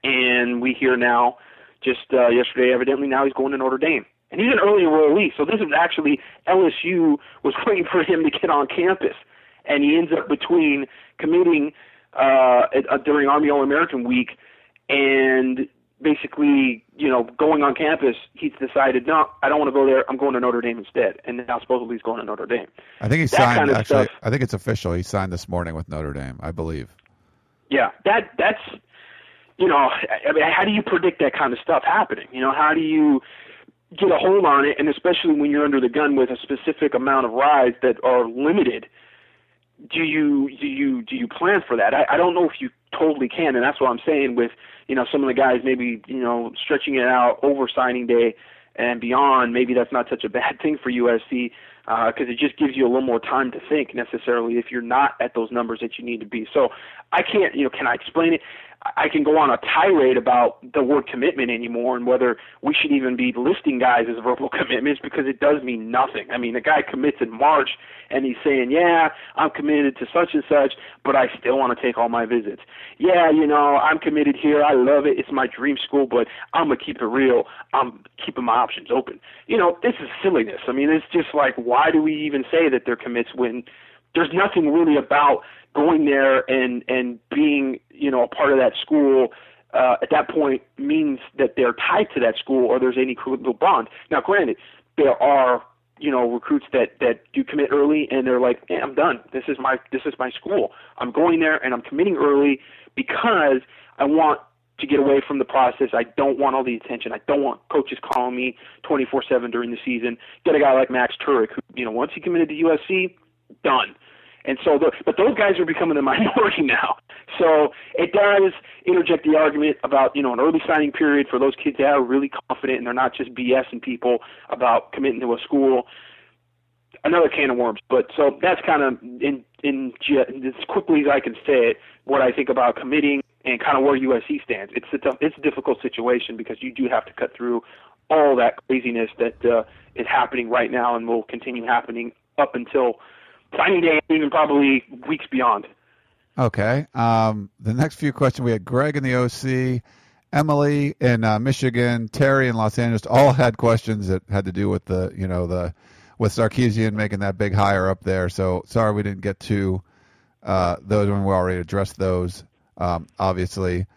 and we hear now, just uh, yesterday, evidently now he's going to Notre Dame. And he's an early enrollee, so this is actually LSU was (laughs) waiting for him to get on campus, and he ends up between committing uh, uh, during Army All American Week, and basically, you know, going on campus, he's decided, no, I don't want to go there. I'm going to Notre Dame instead. And now supposedly he's going to Notre Dame. I think he that signed. Kind of actually, stuff, I think it's official. He signed this morning with Notre Dame, I believe. Yeah, that that's, you know, I mean, how do you predict that kind of stuff happening? You know, how do you get a hold on it, and especially when you're under the gun with a specific amount of rides that are limited do you do you do you plan for that? I, I don't know if you totally can, and that's what I'm saying with you know some of the guys maybe you know stretching it out over signing day and beyond. Maybe that's not such a bad thing for USC because uh, it just gives you a little more time to think necessarily if you're not at those numbers that you need to be. So I can't you know can I explain it? I can go on a tirade about the word commitment anymore and whether we should even be listing guys as verbal (laughs) commitments because it does mean nothing. I mean, a guy commits in March and he's saying, "Yeah, I'm committed to such and such, but I still want to take all my visits." Yeah, you know, I'm committed here. I love it. It's my dream school, but I'm gonna keep it real. I'm keeping my options open. You know, this is silliness. I mean, it's just like, why do we even say that they're commits when there's nothing really about going there and and being you know a part of that school uh, at that point means that they're tied to that school or there's any collegial bond. Now, granted, there are you know recruits that that do commit early and they're like, hey, I'm done. This is my this is my school. I'm going there and I'm committing early because I want to get away from the process. I don't want all the attention. I don't want coaches calling me 24/7 during the season. Get a guy like Max Tuerk, who you know once he committed to USC, done. And so, the, but those guys are becoming the (laughs) minority now. So it does interject the argument about you know an early signing period for those kids that are really confident and they're not just BSing people about committing to a school. Another can of worms. But so that's kind of in in as quickly as I can say it what I think about committing and kind of where USC stands. It's a tough, it's a difficult situation because you do have to cut through all that craziness that uh, is happening right now and will continue happening up until signing day, even probably weeks beyond. Okay. Um, the next few questions we had Greg in the OC, Emily in uh, Michigan, Terry in Los Angeles. All had questions that had to do with the you know the with Sarkisian making that big hire up there. So sorry we didn't get to uh, those when we already addressed those. Um, obviously.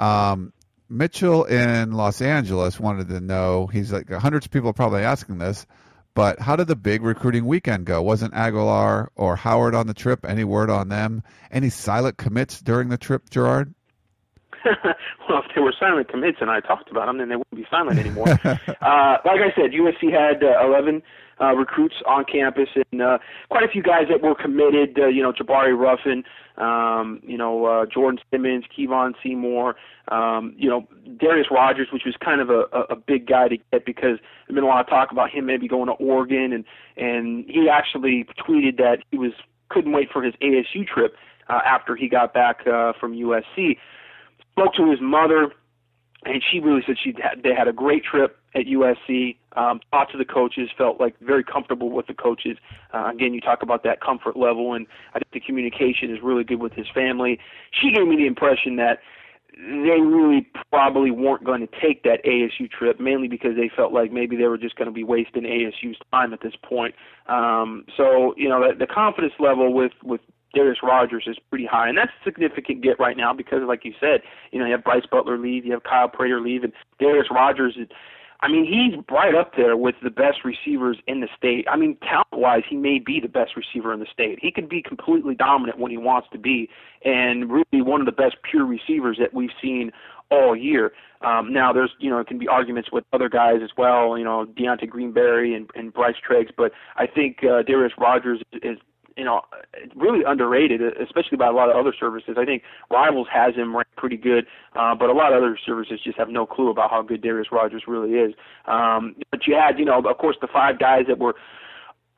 Um, Mitchell in Los Angeles wanted to know. He's like hundreds of people are probably asking this But how did the big recruiting weekend go? Wasn't Aguilar or Howard on the trip? Any word on them? Any silent commits during the trip, Gerard? (laughs) well, if they were silent commits and I talked about them, then they wouldn't be silent anymore. (laughs) uh, like I said, USC had uh, 11 uh, recruits on campus and uh, quite a few guys that were committed. Uh, you know, Jabari Ruffin, um, you know, uh, Jordan Simmons, Kevon Seymour, um, you know, Darreus Rogers, which was kind of a, a big guy to get because there's been a lot of talk about him maybe going to Oregon, and and he actually tweeted that he was couldn't wait for his ASU trip uh, after he got back uh, from USC. Spoke to his mother, and she really said she had, they had a great trip at USC. Um, talked to the coaches, felt like very comfortable with the coaches. Uh, again, you talk about that comfort level, and I think the communication is really good with his family. She gave me the impression that they really probably weren't going to take that ASU trip, mainly because they felt like maybe they were just going to be wasting ASU's time at this point. Um, so, you know, the, the confidence level with with Darreus Rogers is pretty high, and that's a significant get right now because, like you said, you know you have Brice Butler leave, you have Kyle Prater leave, and Darreus Rogers. Is, I mean, he's right up there with the best receivers in the state. I mean, talent-wise, he may be the best receiver in the state. He could be completely dominant when he wants to be, and really one of the best pure receivers that we've seen all year. Um, now, there's you know it can be arguments with other guys as well, you know Deontay Greenberry and, and Bryce Treggs, but I think uh, Darreus Rogers is you know, really underrated, especially by a lot of other services. I think Rivals has him ranked pretty good, uh, but a lot of other services just have no clue about how good Darreus Rogers really is. Um, but you had, you know, of course, the five guys that were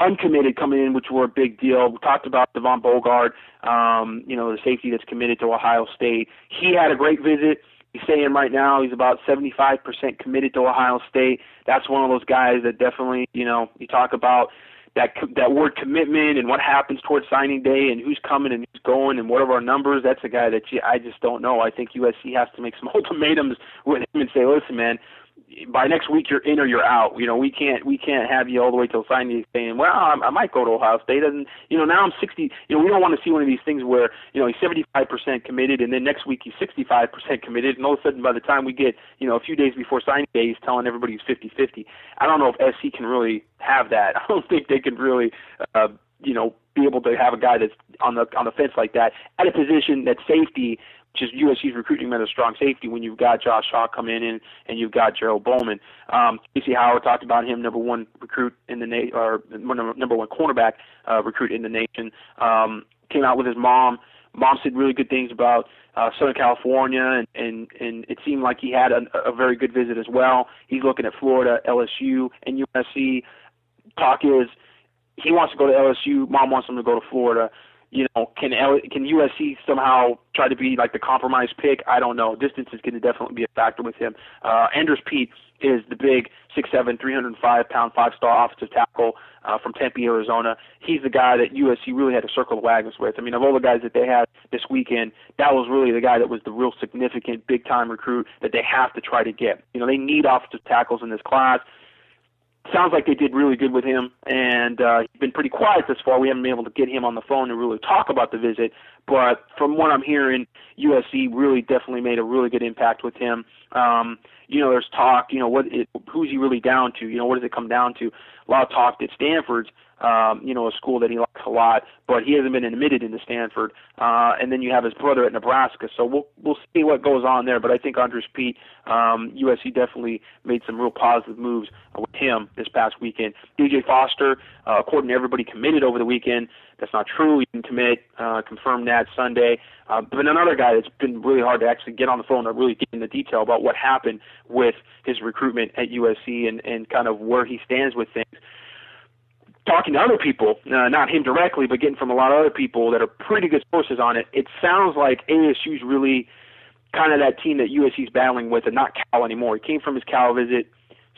uncommitted coming in, which were a big deal. We talked about Devan Bogard, um, you know, the safety that's committed to Ohio State. He had a great visit. He's saying right now he's about 75% committed to Ohio State. That's one of those guys that definitely, you know, you talk about that that word commitment and what happens towards signing day and who's coming and who's going and what are our numbers. That's a guy that you, I just don't know. I think USC has to make some (laughs) ultimatums with him and say, listen, man, by next week you're in or you're out. You know, we can't we can't have you all the way till signing day saying, well, I, I might go to Ohio State. And you know, now I'm 60. You know, we don't want to see one of these things where you know he's 75% committed, and then next week he's 65% committed, and all of a sudden by the time we get you know a few days before signing day, he's telling everybody he's 50-50. I don't know if SC can really have that. (laughs) I don't think they can really. Uh, you know, be able to have a guy that's on the on the fence like that at a position that safety just USC's recruiting as a strong safety when you've got Josh Shaw come in and, and you've got Gerald Bowman. Um, Tracy Howard talked about him, number one recruit in the nation, or number one cornerback uh, recruit in the nation. Um, came out with his mom. Mom said really good things about uh, Southern California, and, and and it seemed like he had a, a very good visit as well. He's looking at Florida, LSU, and USC. Talk is he wants to go to LSU. Mom wants him to go to Florida you know, can can USC somehow try to be like the compromise pick? I don't know. Distance is going to definitely be a factor with him. Uh, Andrus Peat is the big six seven, three hundred five pound five star offensive tackle uh, from Tempe, Arizona. He's the guy that USC really had to circle the wagons with. I mean, of all the guys that they had this weekend, that was really the guy that was the real significant big time recruit that they have to try to get. You know, they need offensive tackles in this class sounds like they did really good with him, and uh, he's been pretty quiet this far. We haven't been able to get him on the phone to really talk about the visit, but from what I'm hearing, USC really definitely made a really good impact with him. Um, you know, there's talk. You know, what it, who's he really down to? You know, what does it come down to? A lot of talk that Stanford's um, you know, a school that he likes a lot, but he hasn't been admitted into Stanford. Uh, and then you have his brother at Nebraska. So we'll we'll see what goes on there. But I think Andrus Peat, um, USC definitely made some real positive moves with him this past weekend. DJ Foster, uh, according to everybody, committed over the weekend. That's not true. He didn't commit. Uh, confirmed that Sunday. Uh, but another guy that's been really hard to actually get on the phone to really get into detail about what happened with his recruitment at USC and, and kind of where he stands with things talking to other people, uh, not him directly, but getting from a lot of other people that are pretty good sources on it, it sounds like ASU's really kind of that team that USC's battling with, and not Cal anymore. He came from his Cal visit,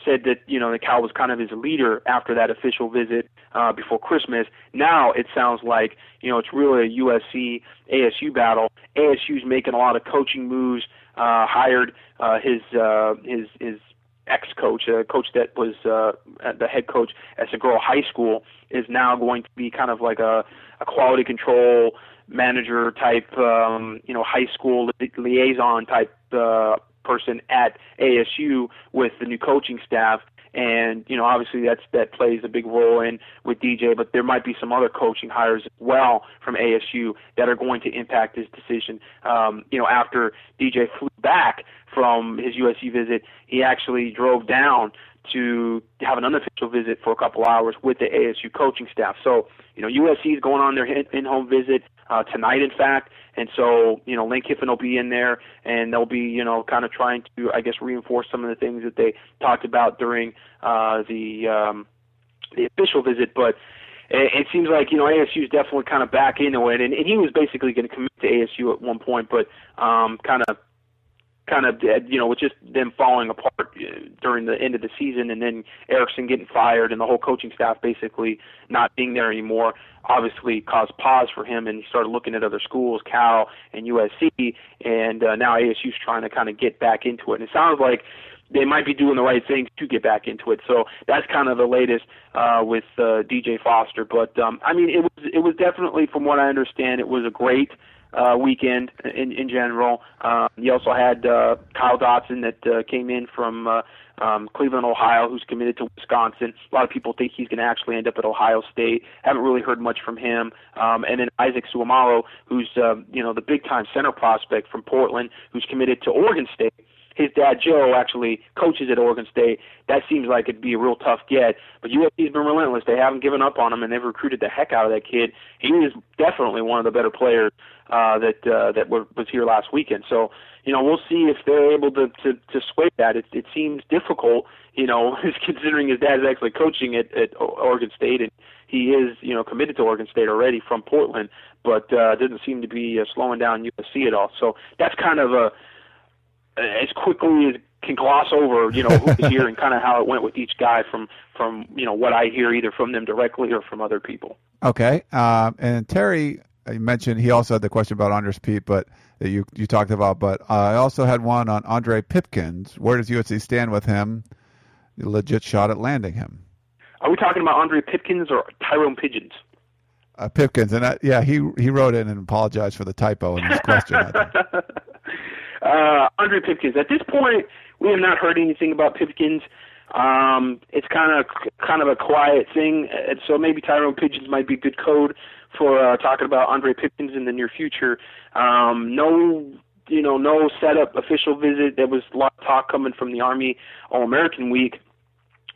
said that you know the Cal was kind of his leader after that official visit uh, before Christmas. Now it sounds like you know it's really a USC ASU battle. ASU's making a lot of coaching moves. Uh, hired uh, his uh, his his ex-coach, a coach that was uh, the head coach at Saguaro High School, is now going to be kind of like a, a quality control manager type, um, you know, high school li- liaison type uh, person at ASU with the new coaching staff. and you know obviously that's that plays a big role in with DJ. But there might be some other coaching hires as well from ASU that are going to impact his decision. Um, you know, after DJ flew back from his USC visit, he actually drove down to have an unofficial visit for a couple hours with the ASU coaching staff. So, you know, USC is going on their in-home visit uh, tonight, in fact, and so you know, Lane Kiffin will be in there, and they'll be you know kind of trying to, I guess, reinforce some of the things that they talked about during uh, the um, the official visit, but. It, it seems like you know ASU is definitely kind of back into it, and, and he was basically going to commit to ASU at one point, but um, kind of kind of you know with just them falling apart uh, during the end of the season and then Erickson getting fired and the whole coaching staff basically not being there anymore obviously caused pause for him and he started looking at other schools Cal and USC and uh, now ASU's trying to kind of get back into it and it sounds like they might be doing the right thing to get back into it. So that's kind of the latest uh, with uh, DJ Foster. But um, I mean, it was it was definitely, from what I understand, it was a great uh, weekend in, in general. Um, you also had uh, Kyle Dodson that uh, came in from uh, um, Cleveland, Ohio, who's committed to Wisconsin. A lot of people think he's going to actually end up at Ohio State. Haven't really heard much from him. Um, and then Isaac Seumalo, who's uh, you know the big time center prospect from Portland, who's committed to Oregon State his dad Joe actually coaches at Oregon State. That seems like it'd be a real tough get. But USC's been relentless. They haven't given up on him, and they've recruited the heck out of that kid. He is definitely one of the better players uh, that uh, that were, was here last weekend. So you know we'll see if they're able to to, to sway that. It, it seems difficult, you know, (laughs) considering his dad's actually coaching at, at Oregon State and he is, you know, committed to Oregon State already from Portland, but uh, doesn't seem to be uh, slowing down USC at all. So that's kind of a as quickly as can gloss over, you know, who was (laughs) here and kind of how it went with each guy from from you know what I hear either from them directly or from other people. Okay, um, and Terry, you mentioned he also had the question about Andrus Peat, but that you you talked about. But uh, I also had one on Andre Pipkins. Where does USC stand with him? legit shot at landing him. Are we talking about Andre Pipkins or Tyrone Pigeons? Uh, Pipkins, and I, yeah, he he wrote in and apologized for the typo in his question. (laughs) Uh, Andre Pipkins. At this point, we have not heard anything about Pipkins. Um, it's kind of kind of a quiet thing, and so maybe Tyrone Pigeons might be good code for uh, talking about Andre Pipkins in the near future. Um, no, you know, no setup official visit. There was a lot of talk coming from the Army All American Week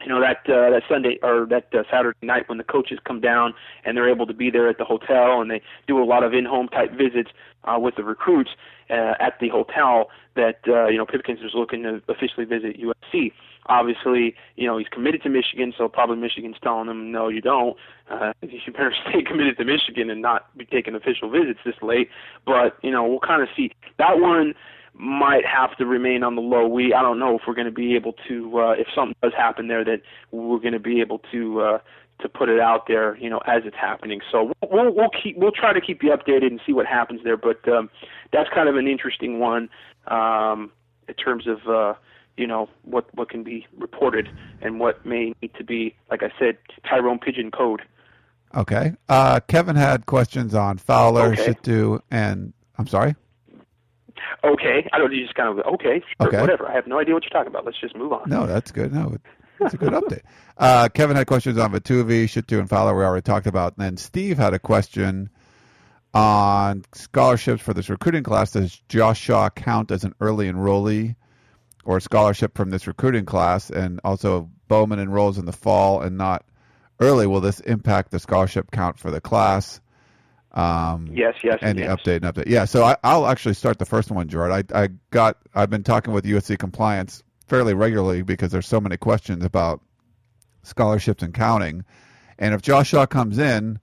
you know that uh, that Sunday or that uh, Saturday night when the coaches come down and they're able to be there at the hotel and they do a lot of in-home type visits uh, with the recruits uh, at the hotel. That uh, you know Pipkins is looking to officially visit USC. Obviously, you know he's committed to Michigan, so probably Michigan's telling him, no, you don't. Uh, (laughs) you better stay committed to Michigan and not be taking official visits this late. But you know we'll kind of see that one might have to remain on the low. We I don't know if we're going to be able to uh, if something does happen there that we're going to be able to uh, to put it out there, you know, as it's happening. So we'll we'll keep we'll try to keep you updated and see what happens there. But um, that's kind of an interesting one um, in terms of uh, you know what what can be reported and what may need to be, like I said, Tyrone Pigeon code. Okay. Uh, Kevin had questions on Fowler, okay. Shittu, and I'm sorry okay. I don't. You just kind of okay, sure, okay, whatever. I have no idea what you're talking about. Let's just move on. No, that's good. No, it's a good update. Uh, Kevin had questions on Vatuvei, Shittu, and Fowler. We already talked about. And then Steve had a question on scholarships for this recruiting class. Does Josh Shaw count as an early enrollee or scholarship from this recruiting class? And also, Bowman enrolls in the fall and not early. Will this impact the scholarship count for the class? Um, yes, yes, and yes. the update and update. Yeah, so I, will actually start the first one, Gerard. I, I got I've been talking with USC compliance fairly regularly because there's so many questions about scholarships and counting, and if Josh Shaw comes in,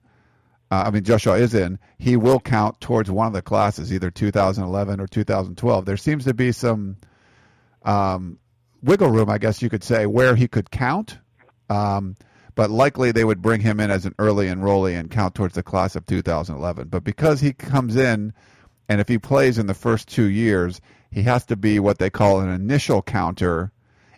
uh, I mean Josh Shaw is in, he will count towards one of the classes, either 2011 or 2012. There seems to be some um, wiggle room, I guess you could say, where he could count. Um, but likely they would bring him in as an early enrollee and count towards the class of 2011. But because he comes in, and if he plays in the first two years, he has to be what they call an initial counter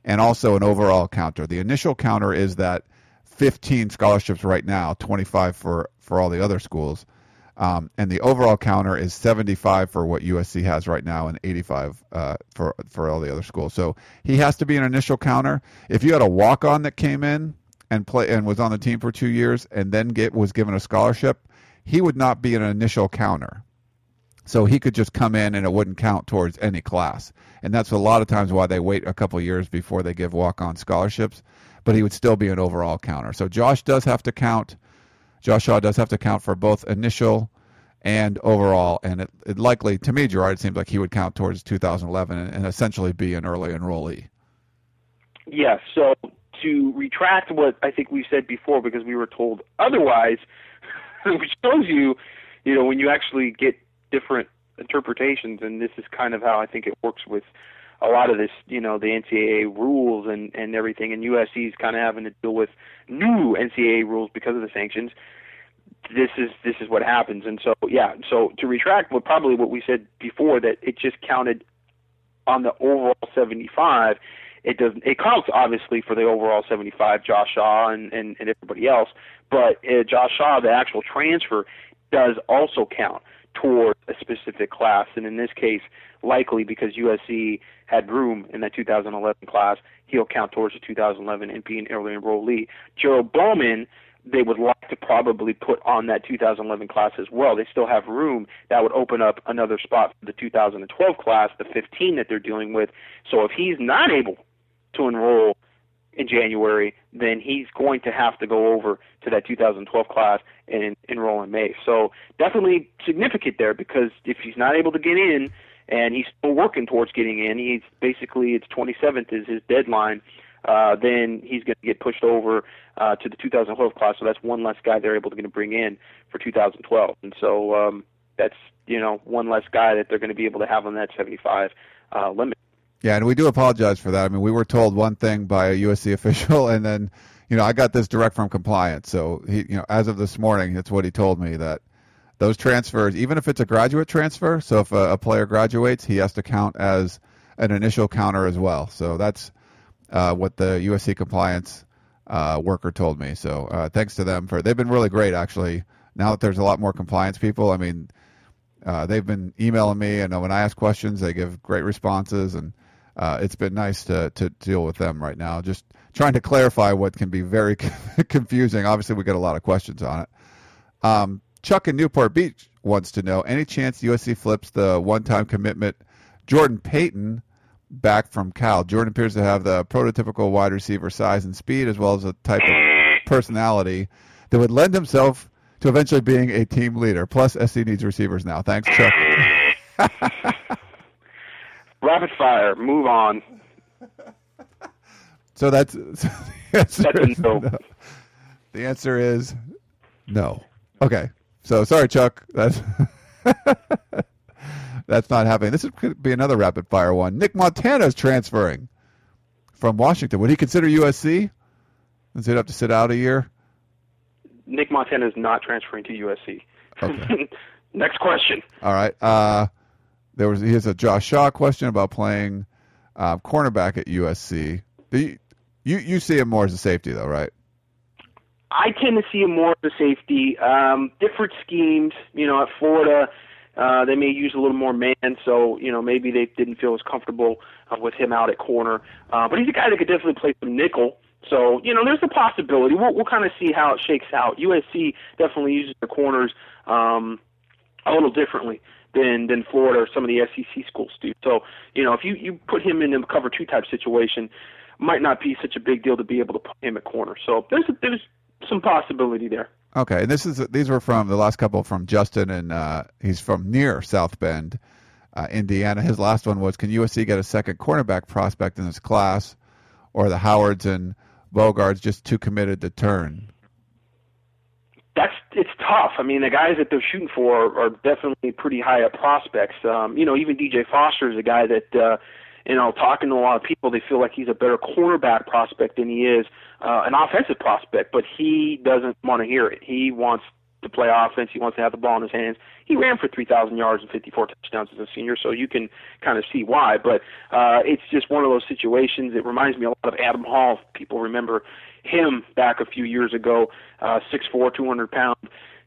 and also an overall counter. The initial counter is that 15 scholarships right now, 25 for, for all the other schools. Um, and the overall counter is 75 for what USC has right now and 85 uh, for for all the other schools. So he has to be an initial counter. If you had a walk on that came in and play and was on the team for two years and then get was given a scholarship, he would not be an initial counter. So he could just come in and it wouldn't count towards any class. And that's a lot of times why they wait a couple years before they give walk on scholarships. But he would still be an overall counter. So Josh does have to count Josh Shaw does have to count for both initial and overall, and it, it likely, to me, Gerard, it seems like he would count towards 2011 and, and essentially be an early enrollee. Yes. So to retract what I think we said before, because we were told otherwise, (laughs) which shows you, you know, when you actually get different interpretations, and this is kind of how I think it works with a lot of this, you know, the NCAA rules and and everything, and USC is kind of having to deal with new NCAA rules because of the sanctions this is this is what happens. And so yeah, so to retract what probably what we said before that it just counted on the overall 75. It does it counts obviously for the overall 75, Josh Shaw and and, and everybody else, but uh, Josh Shaw, the actual transfer, does also count toward a specific class. And in this case, likely because USC had room in that 2011 class, he'll count towards the 2011 and be an early enrollee. Gerald Bowman they would like to probably put on that 2011 class as well. They still have room that would open up another spot for the 2012 class, the 15 that they're dealing with. So if he's not able to enroll in January, then he's going to have to go over to that 2012 class and enroll in May. So definitely significant there because if he's not able to get in and he's still working towards getting in, he's basically it's 27th is his deadline uh, then he's going to get pushed over uh, to the 2012 class. So that's one less guy they're able to going to bring in for 2012, and so um, that's you know one less guy that they're going to be able to have on that 75 uh, limit. Yeah, and we do apologize for that. I mean, we were told one thing by a USC (laughs) official, and then you know I got this direct from compliance. So he, you know, as of this morning, that's what he told me that those transfers, even if it's a graduate transfer, so if a, a player graduates, he has to count as an initial counter as well. So that's uh, what the USC compliance uh, worker told me. So uh, thanks to them for they've been really great actually. Now that there's a lot more compliance people, I mean, uh, they've been emailing me, and when I ask questions, they give great responses, and uh, it's been nice to to deal with them right now. Just trying to clarify what can be very (laughs) confusing. Obviously, we get a lot of questions on it. Um, Chuck in Newport Beach wants to know any chance USC flips the one-time commitment Jordan Payton back from Cal. Jordan appears to have the prototypical wide receiver size and speed, as well as a type of personality that would lend himself to eventually being a team leader. Plus, SC needs receivers now. Thanks, Chuck. (laughs) Rapid fire. Move on. (laughs) So that's, (laughs) so the answer that's no. no. The answer is no. Okay. So sorry, Chuck. That's (laughs) that's not happening. This could be another rapid fire one. Nick Montana is transferring from Washington. Would he consider USC? Is it up to sit out a year? Nick Montana is not transferring to USC. Okay. Next question. All right. Uh, there was here's a Josh Shaw question about playing uh, cornerback at USC. You, you you see him more as a safety though, right? I tend to see him more as a safety. Um, different schemes, you know, at Florida uh, they may use a little more man, so you know maybe they didn't feel as comfortable uh, with him out at corner. Uh, but he's a guy that could definitely play some nickel. So you know, there's a possibility. We'll we'll kind of see how it shakes out. USC definitely uses the corners um, a little differently than than Florida or some of the SEC schools do. So you know, if you you put him in a cover two type situation, might not be such a big deal to be able to put him at corner. So there's a, there's some possibility there. Okay, and this is these were from the last couple from Justin, and uh, he's from near South Bend, uh, Indiana. His last one was, can USC get a second cornerback prospect in this class, or the Howards and Bogards just too committed to turn? That's tough. I mean, the guys that they're shooting for are definitely pretty high up prospects. Um, you know, even DJ Foster is a guy that. Uh, you know, talking to a lot of people, they feel like he's a better cornerback prospect than he is uh, an offensive prospect. But he doesn't want to hear it. He wants to play offense. He wants to have the ball in his hands. He ran for 3,000 yards and 54 touchdowns as a senior, so you can kind of see why. But uh, it's just one of those situations. It reminds me a lot of Adam Hall. People remember him back a few years ago, uh, 6'4", 200 pound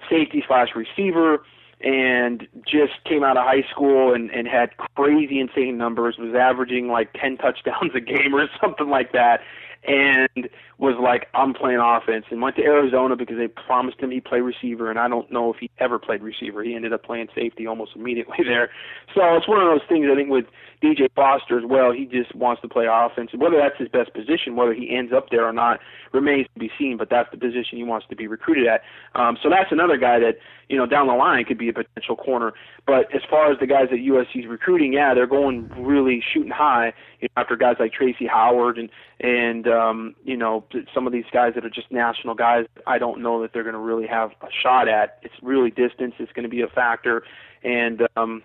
safety slash receiver and just came out of high school and, and had crazy insane numbers, was averaging like 10 touchdowns a game or (laughs) something like that, and was like, I'm playing offense, and went to Arizona because they promised him he'd play receiver, and I don't know if he ever played receiver. He ended up playing safety almost immediately (laughs) there. So it's one of those things I think with DJ Foster as well. He just wants to play offense. Whether that's his best position, whether he ends up there or not, remains to be seen. But that's the position he wants to be recruited at. Um, so that's another guy that you know down the line could be a potential corner. But as far as the guys that USC's recruiting, yeah, they're going really shooting high you know, after guys like Tracy Howard and and um, you know some of these guys that are just national guys. I don't know that they're going to really have a shot at. It's really distance. It's going to be a factor, and um,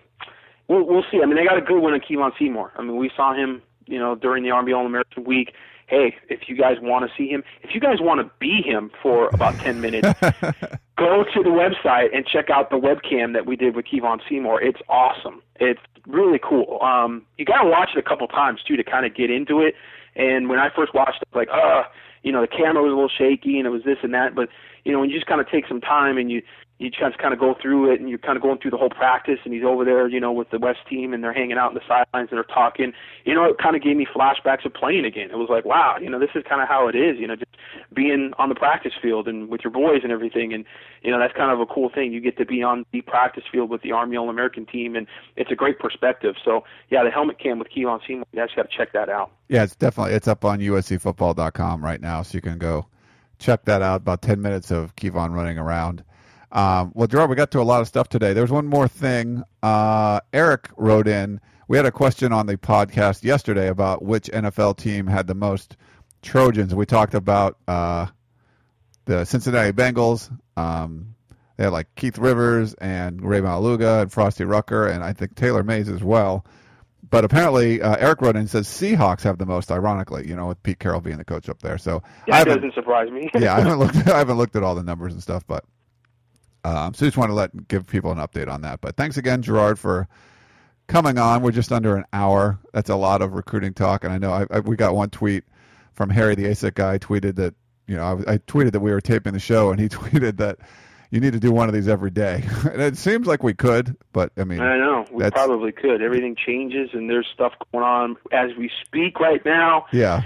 we'll, we'll see. I mean, they got a good one on Kevon Seymour. I mean, we saw him, you know, during the Army All American Week. Hey, if you guys want to see him, if you guys want to be him for about 10 minutes, (laughs) go to the website and check out the webcam that we did with Kevon Seymour. It's awesome. It's really cool. Um, you got to watch it a couple times, too, to kind of get into it. And when I first watched it, like, uh, you know, the camera was a little shaky and it was this and that. But, you know, when you just kind of take some time and you, you just kind of go through it and you're kind of going through the whole practice and he's over there, you know, with the West team and they're hanging out in the sidelines and they're talking. You know, it kind of gave me flashbacks of playing again. It was like, wow, you know, this is kind of how it is, you know, just being on the practice field and with your boys and everything. And, you know, that's kind of a cool thing. You get to be on the practice field with the Army All American team and it's a great perspective. So, yeah, the helmet cam with Kevon Seymour, you guys got to check that out. Yeah, it's definitely, it's up on USCfootball.com right now. So you can go check that out. About 10 minutes of Kevon running around. Um, well, Gerard, we got to a lot of stuff today. There's one more thing. Uh, Eric wrote in. We had a question on the podcast yesterday about which NFL team had the most Trojans. We talked about uh, the Cincinnati Bengals. Um, they had like Keith Rivers and Rey Maualuga and Frosty Rucker, and I think Taylor Mays as well. But apparently, uh, Eric wrote in and says Seahawks have the most. Ironically, you know, with Pete Carroll being the coach up there. So that doesn't surprise me. yeah, I haven't (laughs) looked. (laughs) I haven't looked at all the numbers and stuff, but um, so just want to let give people an update on that. But thanks again, Gerard, for coming on. We're just under an hour. That's a lot of recruiting talk, and I know I, I, we got one tweet from Harry, the ASIC guy, tweeted that you know I, I, tweeted that we were taping the show, and he (laughs) tweeted that you need to do one of these every day. (laughs) and it seems like we could, but I mean, I know we probably could. Everything changes, and there's stuff going on as we speak right now. Yeah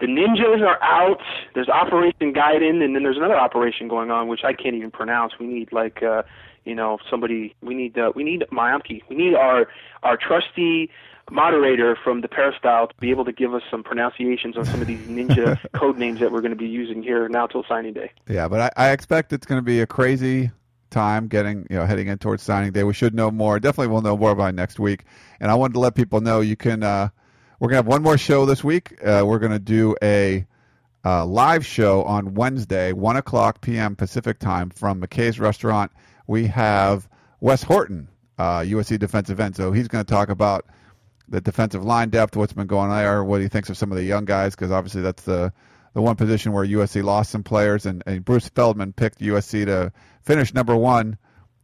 the ninjas are out. There's Operation Guidon, and then there's another operation going on which I can't even pronounce. We need like uh, you know somebody. We need uh, we need Mayamki. We need our our trusty moderator from the Peristyle to be able to give us some pronunciations on some of these ninja (laughs) code names that we're going to be using here now till signing day. Yeah, but I, I expect it's going to be a crazy time getting you know heading in towards signing day. We should know more. Definitely, we'll know more by next week. And I wanted to let people know you can. Uh, we're gonna have one more show this week. Uh, we're gonna do a uh, live show on Wednesday, one o'clock p.m. Pacific time from McKay's Restaurant. We have Wes Horton, uh, USC defensive end. So he's to talk about the defensive line depth, what's been going on there, what he thinks of some of the young guys, because obviously that's the the one position where USC lost some players, and, and Bruce Feldman picked USC to finish number one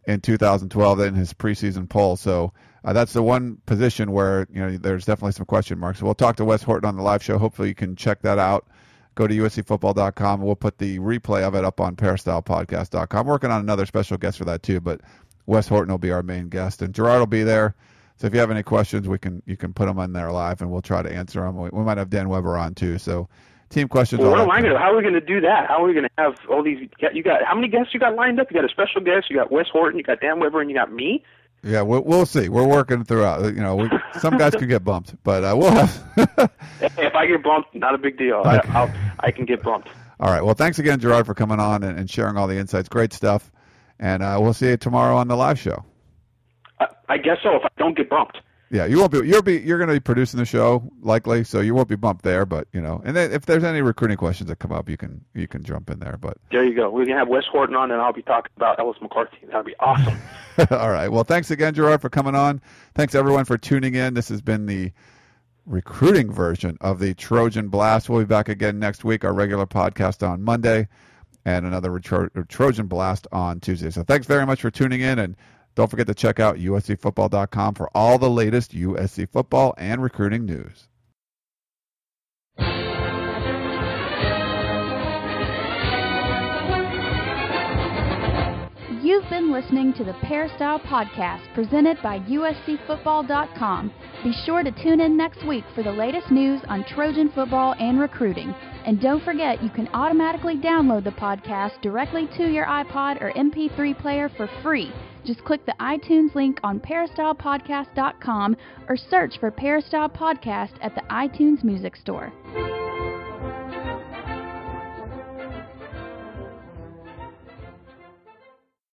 in 2012 in his preseason poll. So uh, that's the one position where you know there's definitely some question marks. So we'll talk to Wes Horton on the live show. Hopefully you can check that out. Go to uscfootball.com. We'll put the replay of it up on peristylepodcast.com. I'm working on another special guest for that too, but Wes Horton will be our main guest, and Gerard will be there. So if you have any questions, we can you can put them on there live, and we'll try to answer them. We, we might have Dan Weber on too. So team questions. Well, what am I going to? How are we going to do that? How are we going to have all these? You got how many guests you got lined up? You got a special guest. You got Wes Horton. You got Dan Weber, and you got me. Yeah, we'll, we'll see. We're working throughout. You know, we, some guys could get bumped, but uh, we'll have. (laughs) if I get bumped, not a big deal. Okay. I, I'll, I can get bumped. All right. Well, thanks again, Gerard, for coming on and, and sharing all the insights. Great stuff. And uh, we'll see you tomorrow on the live show. I, I guess so. If I don't get bumped. Yeah, you won't be. You'll be. You're going to be producing the show likely, so you won't be bumped there. But you know, and then if there's any recruiting questions that come up, you can you can jump in there. But there you go. We can have Wes Horton on, and I'll be talking about Ellis McCarthy. That'd be awesome. (laughs) All right. Well, thanks again, Gerard, for coming on. Thanks everyone for tuning in. This has been the recruiting version of the Trojan Blast. We'll be back again next week. Our regular podcast on Monday, and another Trojan Blast on Tuesday. So thanks very much for tuning in and don't forget to check out uscfootball.com for all the latest USC football and recruiting news. You've been listening to the Peristyle Podcast presented by USCFootball.com. Be sure to tune in next week for the latest news on Trojan football and recruiting. And don't forget, you can automatically download the podcast directly to your iPod or MP3 player for free. Just click the iTunes link on peristylepodcast.com or search for Peristyle Podcast at the iTunes Music Store.